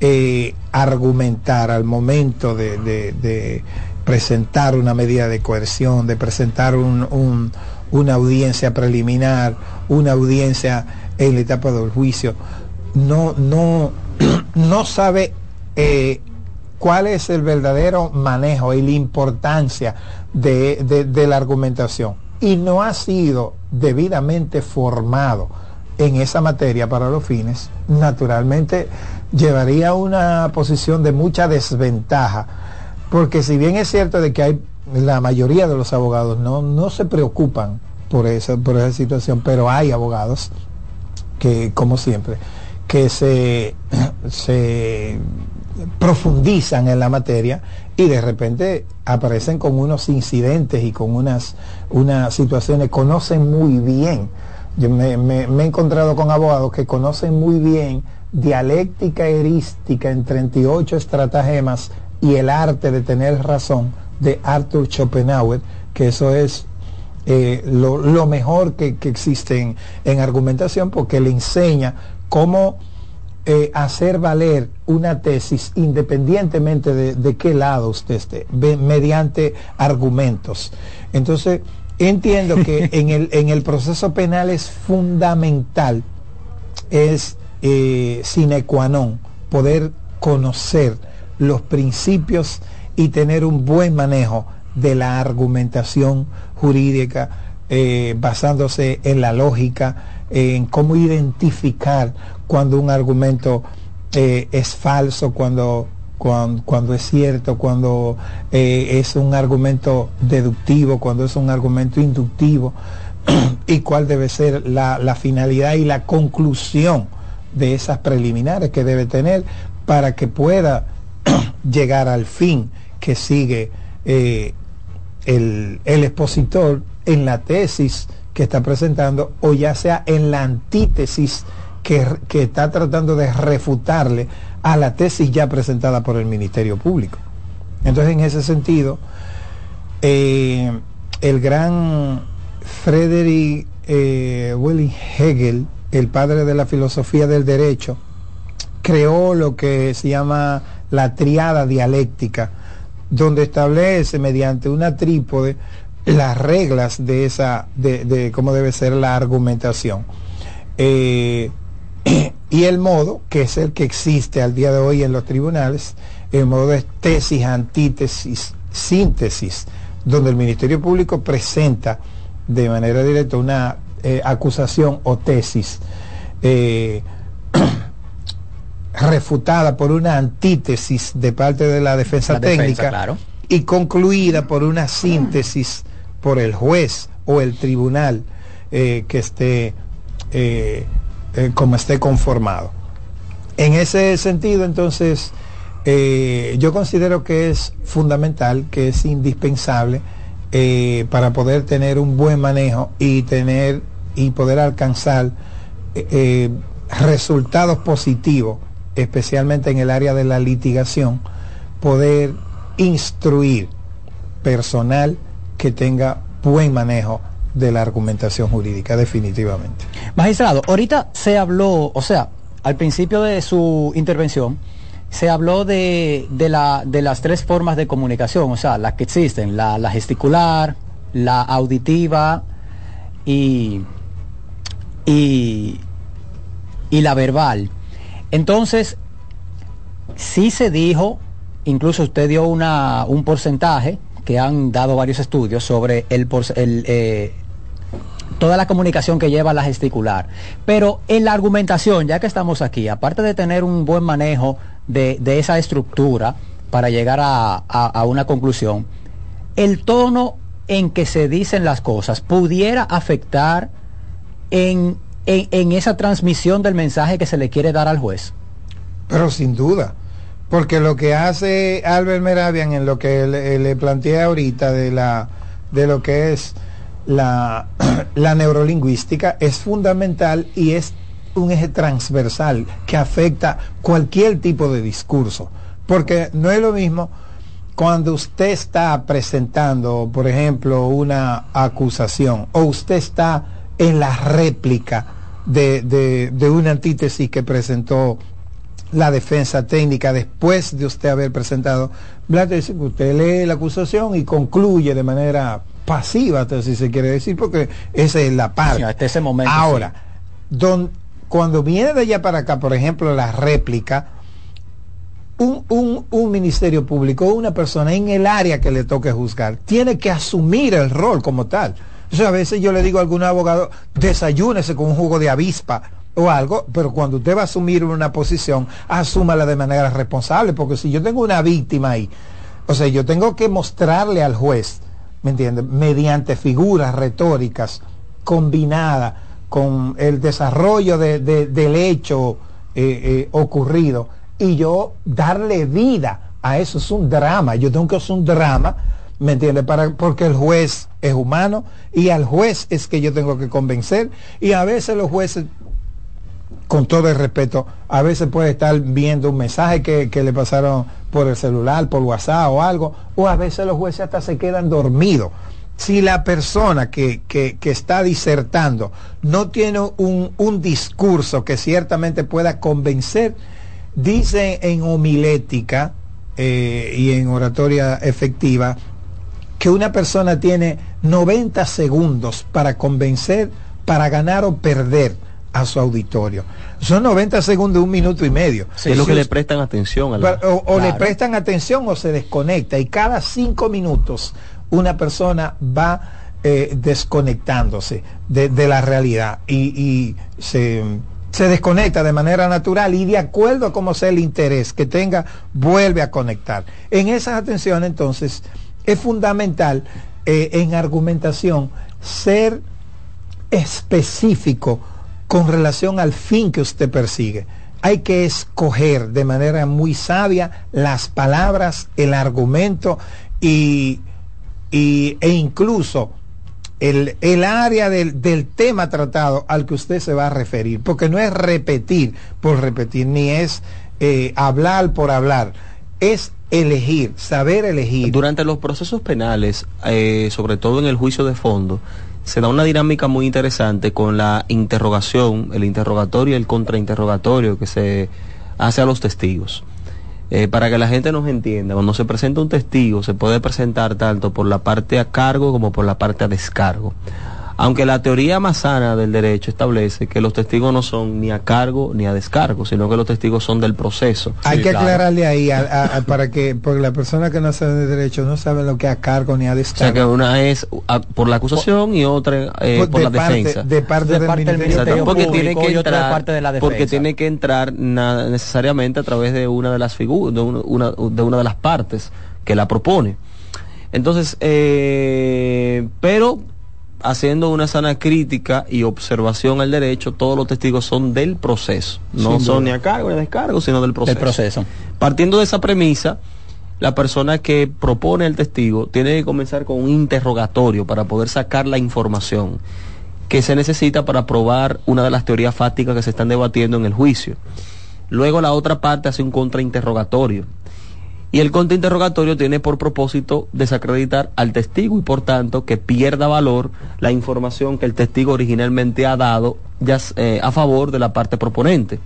eh, argumentar al momento de, presentar una medida de coerción, de presentar un- un- una audiencia preliminar, una audiencia en la etapa del juicio, no, no, no sabe eh, cuál es el verdadero manejo y la importancia de, de- de la argumentación y no ha sido debidamente formado en esa materia para los fines, naturalmente llevaría a una posición de mucha desventaja, porque si bien es cierto de que hay la mayoría de los abogados no, no se preocupan por esa, por esa situación, pero hay abogados que, como siempre, que se, se profundizan en la materia y de repente aparecen con unos incidentes y con unas, unas situaciones, conocen muy bien. Yo me, me- he encontrado con abogados que conocen muy bien dialéctica erística en 38 estratagemas y el arte de tener razón de Arthur Schopenhauer, que eso es eh, lo, lo mejor que, que existe en, en argumentación porque le enseña cómo eh, hacer valer una tesis independientemente de, de qué lado usted esté, mediante argumentos. Entonces, entiendo que en el, en el proceso penal es fundamental, es eh, sine qua non, poder conocer los principios y tener un buen manejo de la argumentación jurídica eh, basándose en la lógica, en cómo identificar cuando un argumento eh, es falso, cuando, cuan- cuando, es cierto, cuando eh, es un argumento deductivo, cuando es un argumento inductivo y cuál debe ser la, la finalidad y la conclusión de esas preliminares que debe tener para que pueda llegar al fin que sigue eh, el, el expositor en la tesis que está presentando o ya sea en la antítesis que, está tratando de refutarle a la tesis ya presentada por el Ministerio Público. Entonces, en ese sentido, eh, el gran Friedrich eh, Hegel el padre de la filosofía del derecho, creó lo que se llama la triada dialéctica, donde establece mediante una trípode las reglas de esa, de, de cómo debe ser la argumentación. Eh, y el modo, que es el que existe al día de hoy en los tribunales, el modo es tesis, antítesis, síntesis, donde el Ministerio Público presenta de manera directa una eh, acusación o tesis eh, refutada por una antítesis de parte de la defensa La defensa, técnica claro. y concluida por una síntesis por el juez o el tribunal eh, que esté eh, como esté conformado. En ese sentido, entonces, eh, yo considero que es fundamental, que es indispensable eh, para poder tener un buen manejo y tener y poder alcanzar resultados positivos, especialmente en el área de la litigación, poder instruir personal que tenga buen manejo de la argumentación jurídica, definitivamente. Magistrado, ahorita se habló, o sea, al principio de su intervención, se habló de, de la, de las tres formas de comunicación, o sea, las que existen, la, la gesticular, la auditiva y, y, y la verbal. Entonces, sí se dijo, incluso usted dio una, un porcentaje que han dado varios estudios sobre el, el, eh, toda la comunicación que lleva la gesticular. Pero en la argumentación, ya que estamos aquí, aparte de tener un buen manejo de, de esa estructura para llegar a, a- una conclusión, el tono en que se dicen las cosas pudiera afectar en, en- esa transmisión del mensaje que se le quiere dar al juez. Pero sin duda, porque lo que hace Albert Meravian en lo que le, le planteé ahorita de la de lo que es la, la neurolingüística es fundamental y es un eje transversal que afecta cualquier tipo de discurso, porque no es lo mismo cuando usted está presentando, por ejemplo, una acusación o usted está en la réplica de, de- de una antítesis que presentó la defensa técnica después de usted haber presentado, usted lee la acusación y concluye de manera pasiva, si se quiere decir, porque esa es la parte. Sí, hasta ese momento, Ahora, don- cuando viene de allá para acá, por ejemplo, la réplica, un, un- un ministerio público, una persona en el área que le toque juzgar, tiene que asumir el rol como tal. O sea, a veces yo le digo a algún abogado, desayúnese con un jugo de avispa o algo, pero cuando usted va a asumir una posición, asúmala de manera responsable, porque si yo tengo una víctima ahí, o sea, yo tengo que mostrarle al juez, ¿me entiende? Mediante figuras retóricas combinadas con el desarrollo de- de- del hecho eh, eh, ocurrido y yo darle vida a eso es un drama. Yo tengo que hacer un drama, ¿me entiende? Para, porque el juez es humano y al juez es que yo tengo que convencer y a veces los jueces con todo el respeto, a veces puede estar viendo un mensaje que, que le pasaron por el celular, por WhatsApp o algo, o a veces los jueces hasta se quedan dormidos. Si la persona que, que- está disertando no tiene un, un discurso que ciertamente pueda convencer, dice en homilética eh, y en oratoria efectiva que una persona tiene 90 segundos para convencer, para ganar o perder a su auditorio. Son 90 segundos, un minuto y medio. es lo que le prestan atención a la... o, le prestan atención o se desconecta y cada cinco minutos una persona va eh, desconectándose de, de la realidad y, y se, se desconecta de manera natural y de acuerdo a cómo sea el interés que tenga, vuelve a conectar. En esas atenciones entonces es fundamental eh, en argumentación ser específico con relación al fin que usted persigue. Hay que escoger de manera muy sabia las palabras, el argumento y, y- e incluso el, el área del, del tema tratado al que usted se va a referir, porque no es repetir por repetir, ni es eh, hablar por hablar, es elegir, saber elegir. Durante los procesos penales, eh, sobre todo en el juicio de fondo, se da una dinámica muy interesante con la interrogación, el interrogatorio y el contrainterrogatorio que se hace a los testigos. Eh, para que la gente nos entienda, cuando se presenta un testigo se puede presentar tanto por la parte a cargo como por la parte a descargo. Aunque la teoría más sana del derecho establece que los testigos no son ni a cargo ni a descargo, sino que los testigos son del proceso. Hay que aclararle ahí a- a- para que, porque la persona que no sabe de derecho no sabe lo que es a cargo ni a O sea descargo. que una es a- por la acusación y otra eh, Pues por de la parte- defensa. de parte De del parte del Ministerio porque tiene Público que de entrar, parte de la porque tiene que entrar na- necesariamente a través de una de las figuras, de una, una- de una de las partes que la propone. Entonces, eh, pero haciendo una sana crítica y observación al derecho, todos los testigos son del proceso, no son ni a cargo ni a descargo, sino del proceso. Del proceso. Partiendo de esa premisa, la persona que propone el testigo tiene que comenzar con un interrogatorio para poder sacar la información que se necesita para probar una de las teorías fácticas que se están debatiendo en el juicio. Luego la otra parte hace un contrainterrogatorio. Y el contrainterrogatorio tiene por propósito desacreditar al testigo y por tanto que pierda valor la información que el testigo originalmente ha dado ya, eh, a favor de la parte proponente.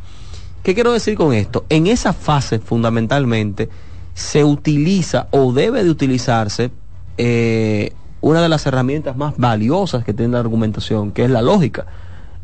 ¿Qué quiero decir con esto? En esa fase fundamentalmente se utiliza o debe de utilizarse eh, una de las herramientas más valiosas que tiene la argumentación, que es la lógica,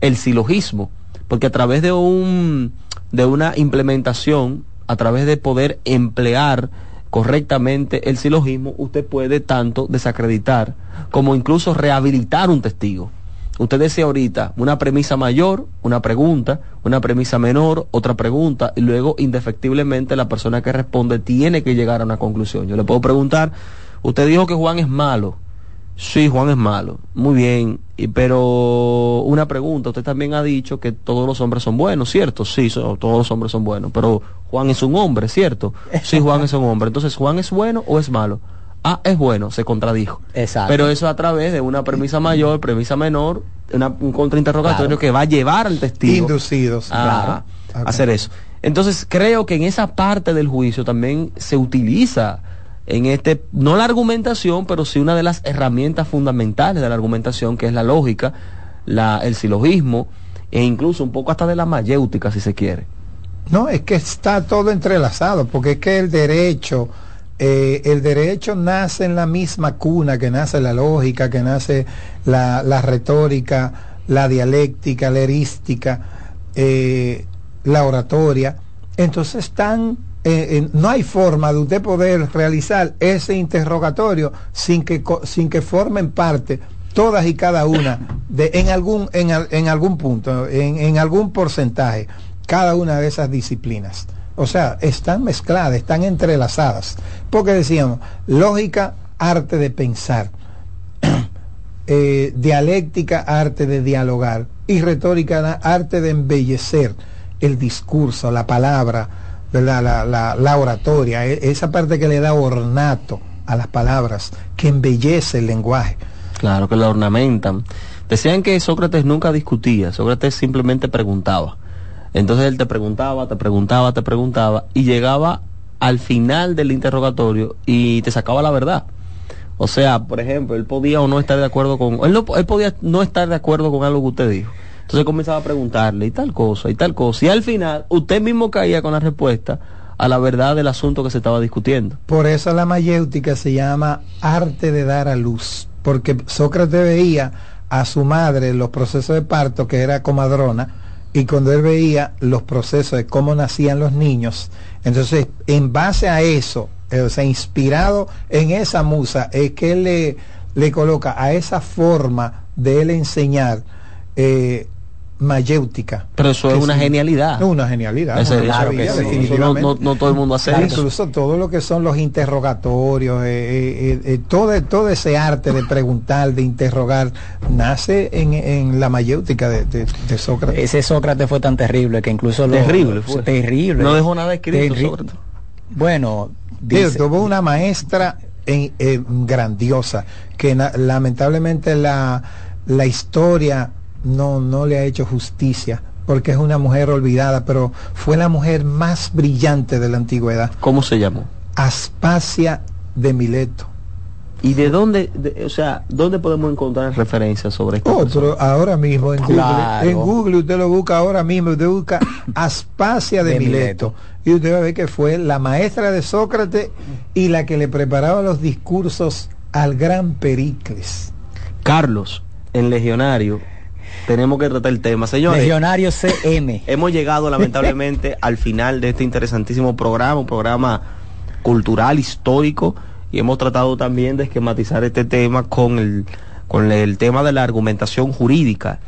el silogismo, porque a través de un de una implementación, a través de poder emplear correctamente el silogismo, usted puede tanto desacreditar como incluso rehabilitar un testigo. Usted decía ahorita una premisa mayor, una pregunta, una premisa menor, otra pregunta, y luego indefectiblemente la persona que responde tiene que llegar a una conclusión. Yo le puedo preguntar, usted dijo que Juan es malo. Sí, Juan es malo. Muy bien. Y- pero una pregunta, usted también ha dicho que todos los hombres son buenos, ¿cierto? Sí, so- todos los hombres son buenos. Pero Juan es un hombre, ¿cierto? Sí, Juan es un hombre. Entonces, ¿Juan es bueno o es malo? Ah, es bueno, se contradijo. Exacto. Pero eso a través de una premisa mayor, premisa menor, una- un contrainterrogatorio Claro. que va a llevar al testigo Inducidos. a, Claro. a hacer eso. Entonces creo que en esa parte del juicio también se utiliza en este, no la argumentación, pero sí una de las herramientas fundamentales de la argumentación, que es la lógica, la, el silogismo, e incluso un poco hasta de la mayéutica, si se quiere. No, es que está todo entrelazado, porque es que el derecho, eh, el derecho nace en la misma cuna que nace la lógica, que nace la, la retórica, la dialéctica, la erística, eh, la oratoria. Entonces están, eh, eh, no hay forma de usted poder realizar ese interrogatorio sin que, sin que formen parte todas y cada una de en algún en, en algún punto en, en algún porcentaje cada una de esas disciplinas. O sea están mezcladas están entrelazadas. Porque decíamos lógica arte de pensar. Eh, dialéctica arte de dialogar. Y retórica arte de embellecer el discurso la palabra ¿verdad? La, la- la oratoria e- esa parte que le da ornato a las palabras que embellece el lenguaje Claro, que la ornamentan. Decían que Sócrates nunca discutía, Sócrates simplemente preguntaba. Entonces él te preguntaba, te preguntaba, te preguntaba y llegaba al final del interrogatorio y te sacaba la verdad. O sea, por ejemplo, él podía o no estar de acuerdo con... Él, no, él podía no estar de acuerdo con algo que usted dijo. Entonces comenzaba a preguntarle y tal cosa y tal cosa. Y al final usted mismo caía con la respuesta a la verdad del asunto que se estaba discutiendo. Por eso la mayéutica se llama arte de dar a luz, porque Sócrates veía a su madre los procesos de parto, que era comadrona, y cuando él veía los procesos de cómo nacían los niños, entonces en base a eso, eh, o sea, inspirado en esa musa, es que él le, le coloca a esa forma de él enseñar eh, mayéutica. Pero eso es una sí. genialidad. Una genialidad. Ese- una claro maravilla, que sí. definitivamente. No- no- no todo el mundo hace eso. Incluso todo lo que son los interrogatorios, eh, eh, eh, todo, todo ese arte de preguntar, de interrogar, nace en, en la mayéutica de, de- de Sócrates. Ese Sócrates fue tan terrible que incluso lo- Terrible fue. terrible. No dejó nada escrito, Terri- Sócrates. Bueno, dice- tuvo una maestra en- eh, grandiosa que na- lamentablemente la, la historia no, no le ha hecho justicia porque es una mujer olvidada, pero fue la mujer más brillante de la antigüedad. ¿Cómo se llamó? Aspasia de Mileto. ¿Y de dónde, de- o sea, dónde podemos encontrar referencias sobre esto? Otro, ahora mismo en Google, en Google usted lo busca ahora mismo, usted busca Aspasia de, De Mileto. Y usted va a ver que fue la maestra de Sócrates y la que le preparaba los discursos al gran Pericles. Carlos, en Legionario, tenemos que tratar el tema. Señores, Legionario CM. hemos llegado lamentablemente al final de este interesantísimo programa, un programa cultural, histórico, y hemos tratado también de esquematizar este tema con el, con el tema de la argumentación jurídica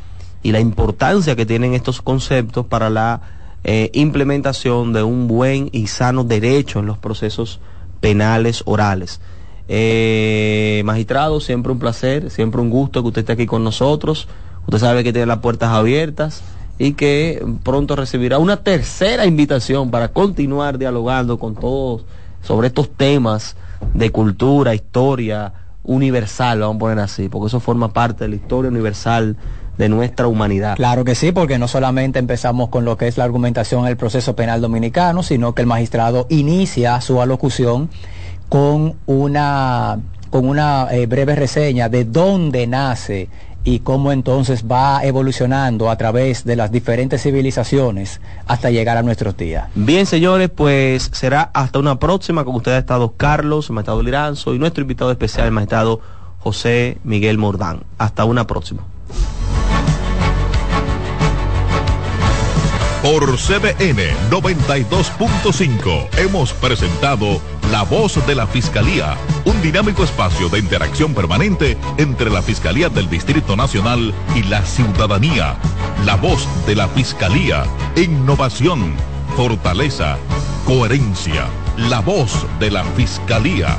y la importancia que tienen estos conceptos para la eh, implementación de un buen y sano derecho en los procesos penales orales. Eh, magistrado, siempre un placer, siempre un gusto que usted esté aquí con nosotros. Usted sabe que tiene las puertas abiertas y que pronto recibirá una tercera invitación para continuar dialogando con todos sobre estos temas de cultura, historia universal, vamos a poner así, porque eso forma parte de la historia universal de nuestra humanidad. Claro que sí, porque no solamente empezamos con lo que es la argumentación en el proceso penal dominicano, sino que el magistrado inicia su alocución con una, con una eh, breve reseña de dónde nace y cómo entonces va evolucionando a través de las diferentes civilizaciones hasta llegar a nuestros días. Bien, señores, pues será hasta una próxima. Con ustedes ha estado Carlos, el magistrado Liranzo y nuestro invitado especial, el magistrado José Miguel Mordán. Hasta una próxima. Por CBN 92.5 hemos presentado La Voz de la Fiscalía, un dinámico espacio de interacción permanente entre la Fiscalía del Distrito Nacional y la ciudadanía. La Voz de la Fiscalía, innovación, fortaleza, coherencia. La Voz de la Fiscalía.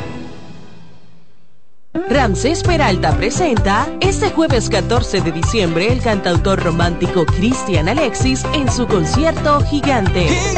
Ramsés Peralta presenta este jueves 14 de diciembre el cantautor romántico Cristian Alexis en su concierto Gigante. Es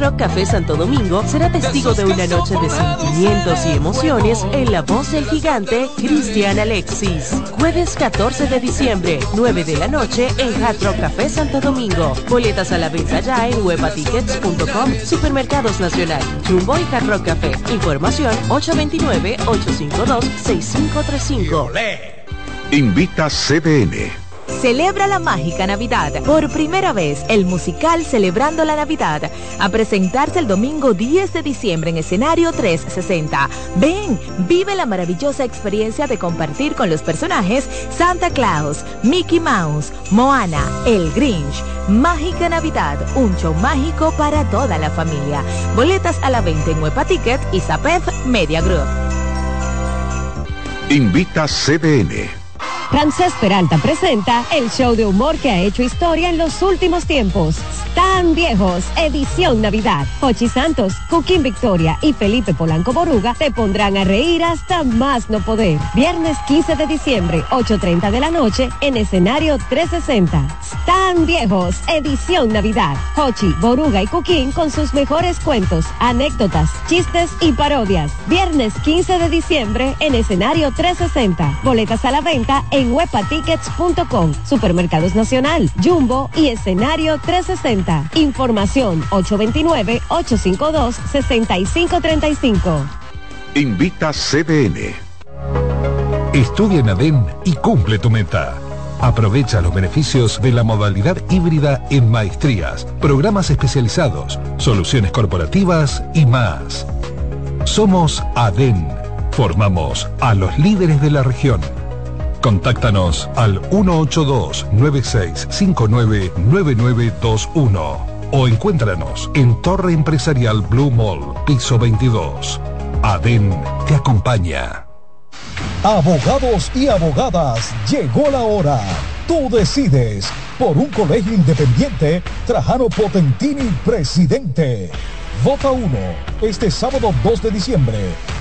Rock Café Santo Domingo será testigo de una noche de sentimientos y emociones en la voz del gigante Cristian Alexis. Jueves 14 de diciembre, 9 de la noche en Hard Rock Café Santo Domingo. Boletas a la venta ya en webatickets.com, Supermercados Nacional, Jumbo y Hard Rock Café. Información 829-852-6535. Invita CDN. Celebra la mágica Navidad. Por primera vez, el musical Celebrando la Navidad a presentarse el domingo 10 de diciembre en escenario 360. Ven, vive la maravillosa experiencia de compartir con los personajes Santa Claus, Mickey Mouse, Moana, El Grinch. Mágica Navidad, un show mágico para toda la familia. Boletas a la venta en Huepa Ticket y Zapef Media Group. Invita CDN. Ramsés Peralta presenta el show de humor que ha hecho historia en los últimos tiempos. Tan viejos, edición Navidad. Hochi Santos, Joaquín Victoria y Felipe Polanco Boruga te pondrán a reír hasta más no poder. Viernes 15 de diciembre, 8.30 de la noche, en escenario 360. Tan viejos, edición Navidad. Hochi, Boruga y Coquín con sus mejores cuentos, anécdotas, chistes y parodias. Viernes 15 de diciembre, en escenario 360. Boletas a la venta en webatickets.com, Supermercados Nacional, Jumbo y Escenario 360. Información 829-852-6535. Invita CDN. Estudia en ADEN y cumple tu meta. Aprovecha los beneficios de la modalidad híbrida en maestrías, programas especializados, soluciones corporativas y más. Somos ADEN. Formamos a los líderes de la región. Contáctanos al 182-9659-9921. o encuéntranos en Torre Empresarial Blue Mall, piso 22. ADEN te acompaña. Abogados y abogadas, llegó la hora. Tú decides por un colegio independiente, Trajano Potentini, presidente. Vota 1 este sábado 2 de diciembre.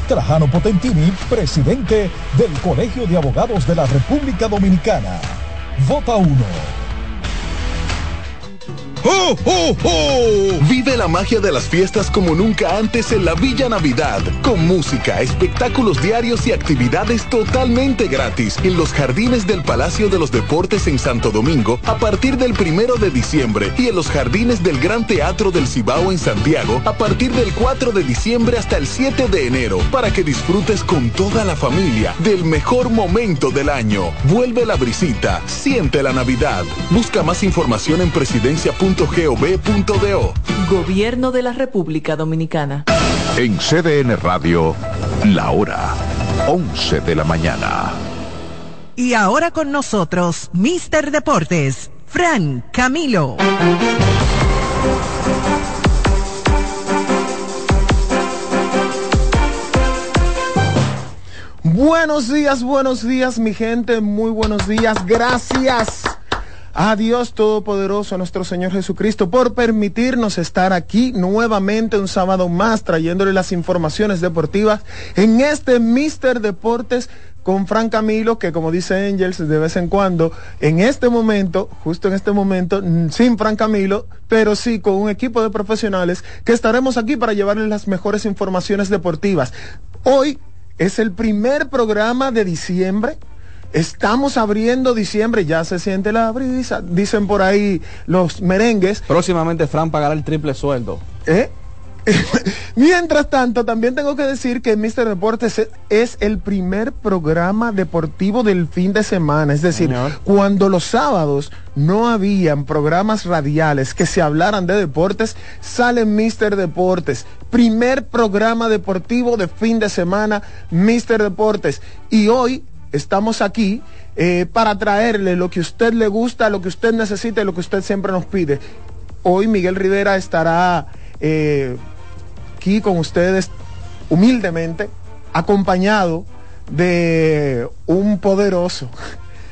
Trajano Potentini, presidente del Colegio de Abogados de la República Dominicana. Vota 1. ¡Oh, oh, oh! Vive la magia de las fiestas como nunca antes en la Villa Navidad, con música, espectáculos diarios y actividades totalmente gratis en los jardines del Palacio de los Deportes en Santo Domingo a partir del primero de diciembre y en los jardines del Gran Teatro del Cibao en Santiago a partir del 4 de diciembre hasta el 7 de enero para que disfrutes con toda la familia del mejor momento del año. Vuelve la brisita, siente la Navidad. Busca más información en Gobierno de la República Dominicana. En CDN Radio, la hora 11 de la mañana. Y ahora con nosotros, Mister Deportes, Fran Camilo. Buenos días, buenos días, mi gente, muy buenos días. Gracias a Dios Todopoderoso, a nuestro Señor Jesucristo, por permitirnos estar aquí nuevamente un sábado más, trayéndole las informaciones deportivas en este Mister Deportes con Fran Camilo, que como dice Angels de vez en cuando, en este momento, justo en este momento, sin Fran Camilo, pero sí con un equipo de profesionales que estaremos aquí para llevarles las mejores informaciones deportivas. Hoy es el primer programa de diciembre. Estamos abriendo diciembre, ya se siente la brisa, dicen por ahí los merengues. Próximamente Fran pagará el triple sueldo. ¿Eh? Mientras tanto, también tengo que decir que Mister Deportes es- el primer programa deportivo del fin de semana. Es decir, cuando los sábados no habían programas radiales que se hablaran de deportes, sale Mister Deportes. Primer programa deportivo de fin de semana, Mister Deportes. Y hoy estamos aquí eh, para traerle lo que usted le gusta, lo que usted necesita y lo que usted siempre nos pide. Hoy Miguel Rivera estará eh, aquí con ustedes humildemente, acompañado de un poderoso.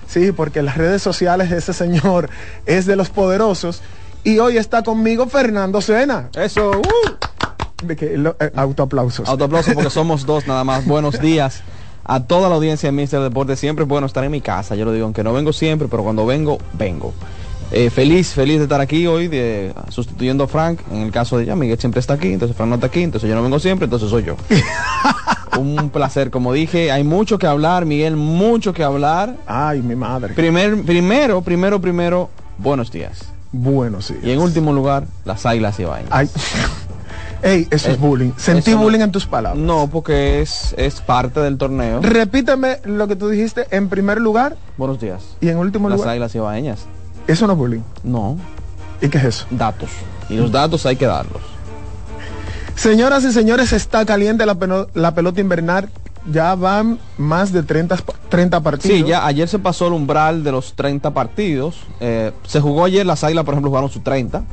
Sí, porque las redes sociales ese señor es de los poderosos. Y hoy está conmigo Fernando Sena. Eso, De que, lo- eh, autoaplausos. Autoaplauso porque somos dos nada más. Buenos días a toda la audiencia de Mister Deporte. Siempre es bueno estar en mi casa. Yo lo digo, aunque no vengo siempre, pero cuando vengo, vengo. Eh, feliz, feliz de estar aquí hoy, de, sustituyendo a Frank. En el caso de ya, Miguel siempre está aquí, entonces Frank no está aquí, entonces yo no vengo siempre, entonces soy yo. Un placer, como dije, hay mucho que hablar, Miguel, mucho que hablar. Ay, mi madre. Primer, primero, primero, primero, buenos días. Buenos días. Y en último lugar, las águilas y vainas. Ay. Ey, eso es bullying. Sentí Eh, eso no- bullying en tus palabras. No, porque es, es parte del torneo. Repíteme lo que tú dijiste en primer lugar Buenos días. y en último Las lugar. águilas ibaeñas. Eso no es bullying. No. ¿Y qué es eso? Datos. Y los datos hay que darlos. Señoras y señores, está caliente la, la pelota invernal. Ya van más de 30, pa- 30 partidos. Sí, ya ayer se pasó el umbral de los 30 partidos. Eh, se jugó ayer, las águilas, por ejemplo, jugaron su 30.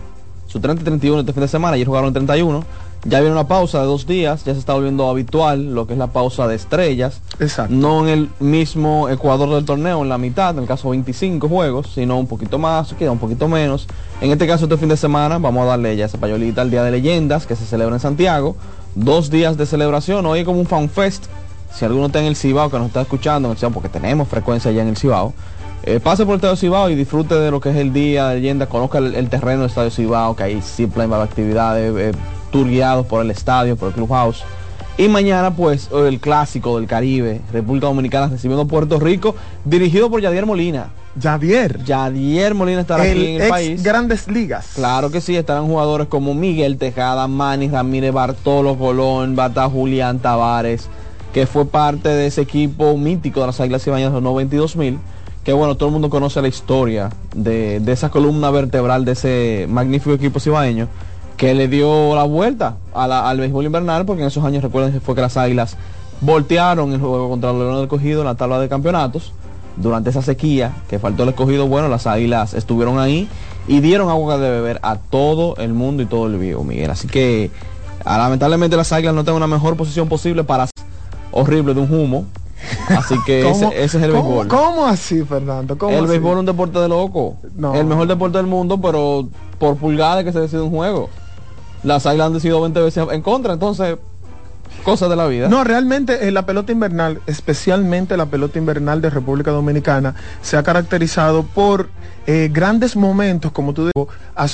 Su 30 y 31 este fin de semana, ayer jugaron el 31. Ya viene una pausa de dos días, ya se está volviendo habitual lo que es la pausa de estrellas. Exacto. No en el mismo Ecuador del torneo, en la mitad, en el caso 25 juegos, sino un poquito más, queda un poquito menos. En este caso, este fin de semana, vamos a darle ya esa payolita al Día de Leyendas, que se celebra en Santiago. Dos días de celebración, hoy como un fan fest. Si alguno está en el Cibao, que nos está escuchando, porque tenemos frecuencia allá en el Cibao, eh, pase por el Estadio Cibao y disfrute de lo que es el Día de Leyendas, conozca el, el terreno del Estadio Cibao, que ahí siempre hay varias actividades, eh, tour guiados por el estadio, por el clubhouse. Y mañana, pues, el clásico del Caribe, República Dominicana recibiendo Puerto Rico, dirigido por Yadier Molina. Yadier. Yadier Molina estará el aquí en el ex país. Grandes Ligas. Claro que sí, estarán jugadores como Miguel Tejada, Manny Ramírez, Bartolo Colón, Bata Julián Tavares, que fue parte de ese equipo mítico de las Águilas Ibañas de los 92 mil. Que bueno, todo el mundo conoce la historia de, de esa columna vertebral de ese magnífico equipo cibaeño que le dio la vuelta a al béisbol invernal, porque en esos años recuerden que fue que las Águilas voltearon el juego contra el León del Cogido en la tabla de campeonatos durante esa sequía que faltó el escogido, bueno, las águilas estuvieron ahí y dieron agua de beber a todo el mundo y todo el vivo, Miguel. Así que ah, lamentablemente las águilas no están en una mejor posición posible para horrible de un humo. Así que ese, ¿Cómo- ese es el cómo- béisbol. ¿Cómo así, Fernando? ¿Cómo el así? béisbol es un deporte de loco. No. El mejor deporte del mundo, pero por pulgada que se decide un juego. Las águilas han decidido 20 veces en contra, entonces, cosas de la vida. No, realmente eh, la pelota invernal, especialmente la pelota invernal de República Dominicana, se ha caracterizado por eh, grandes momentos, como tú dices, ha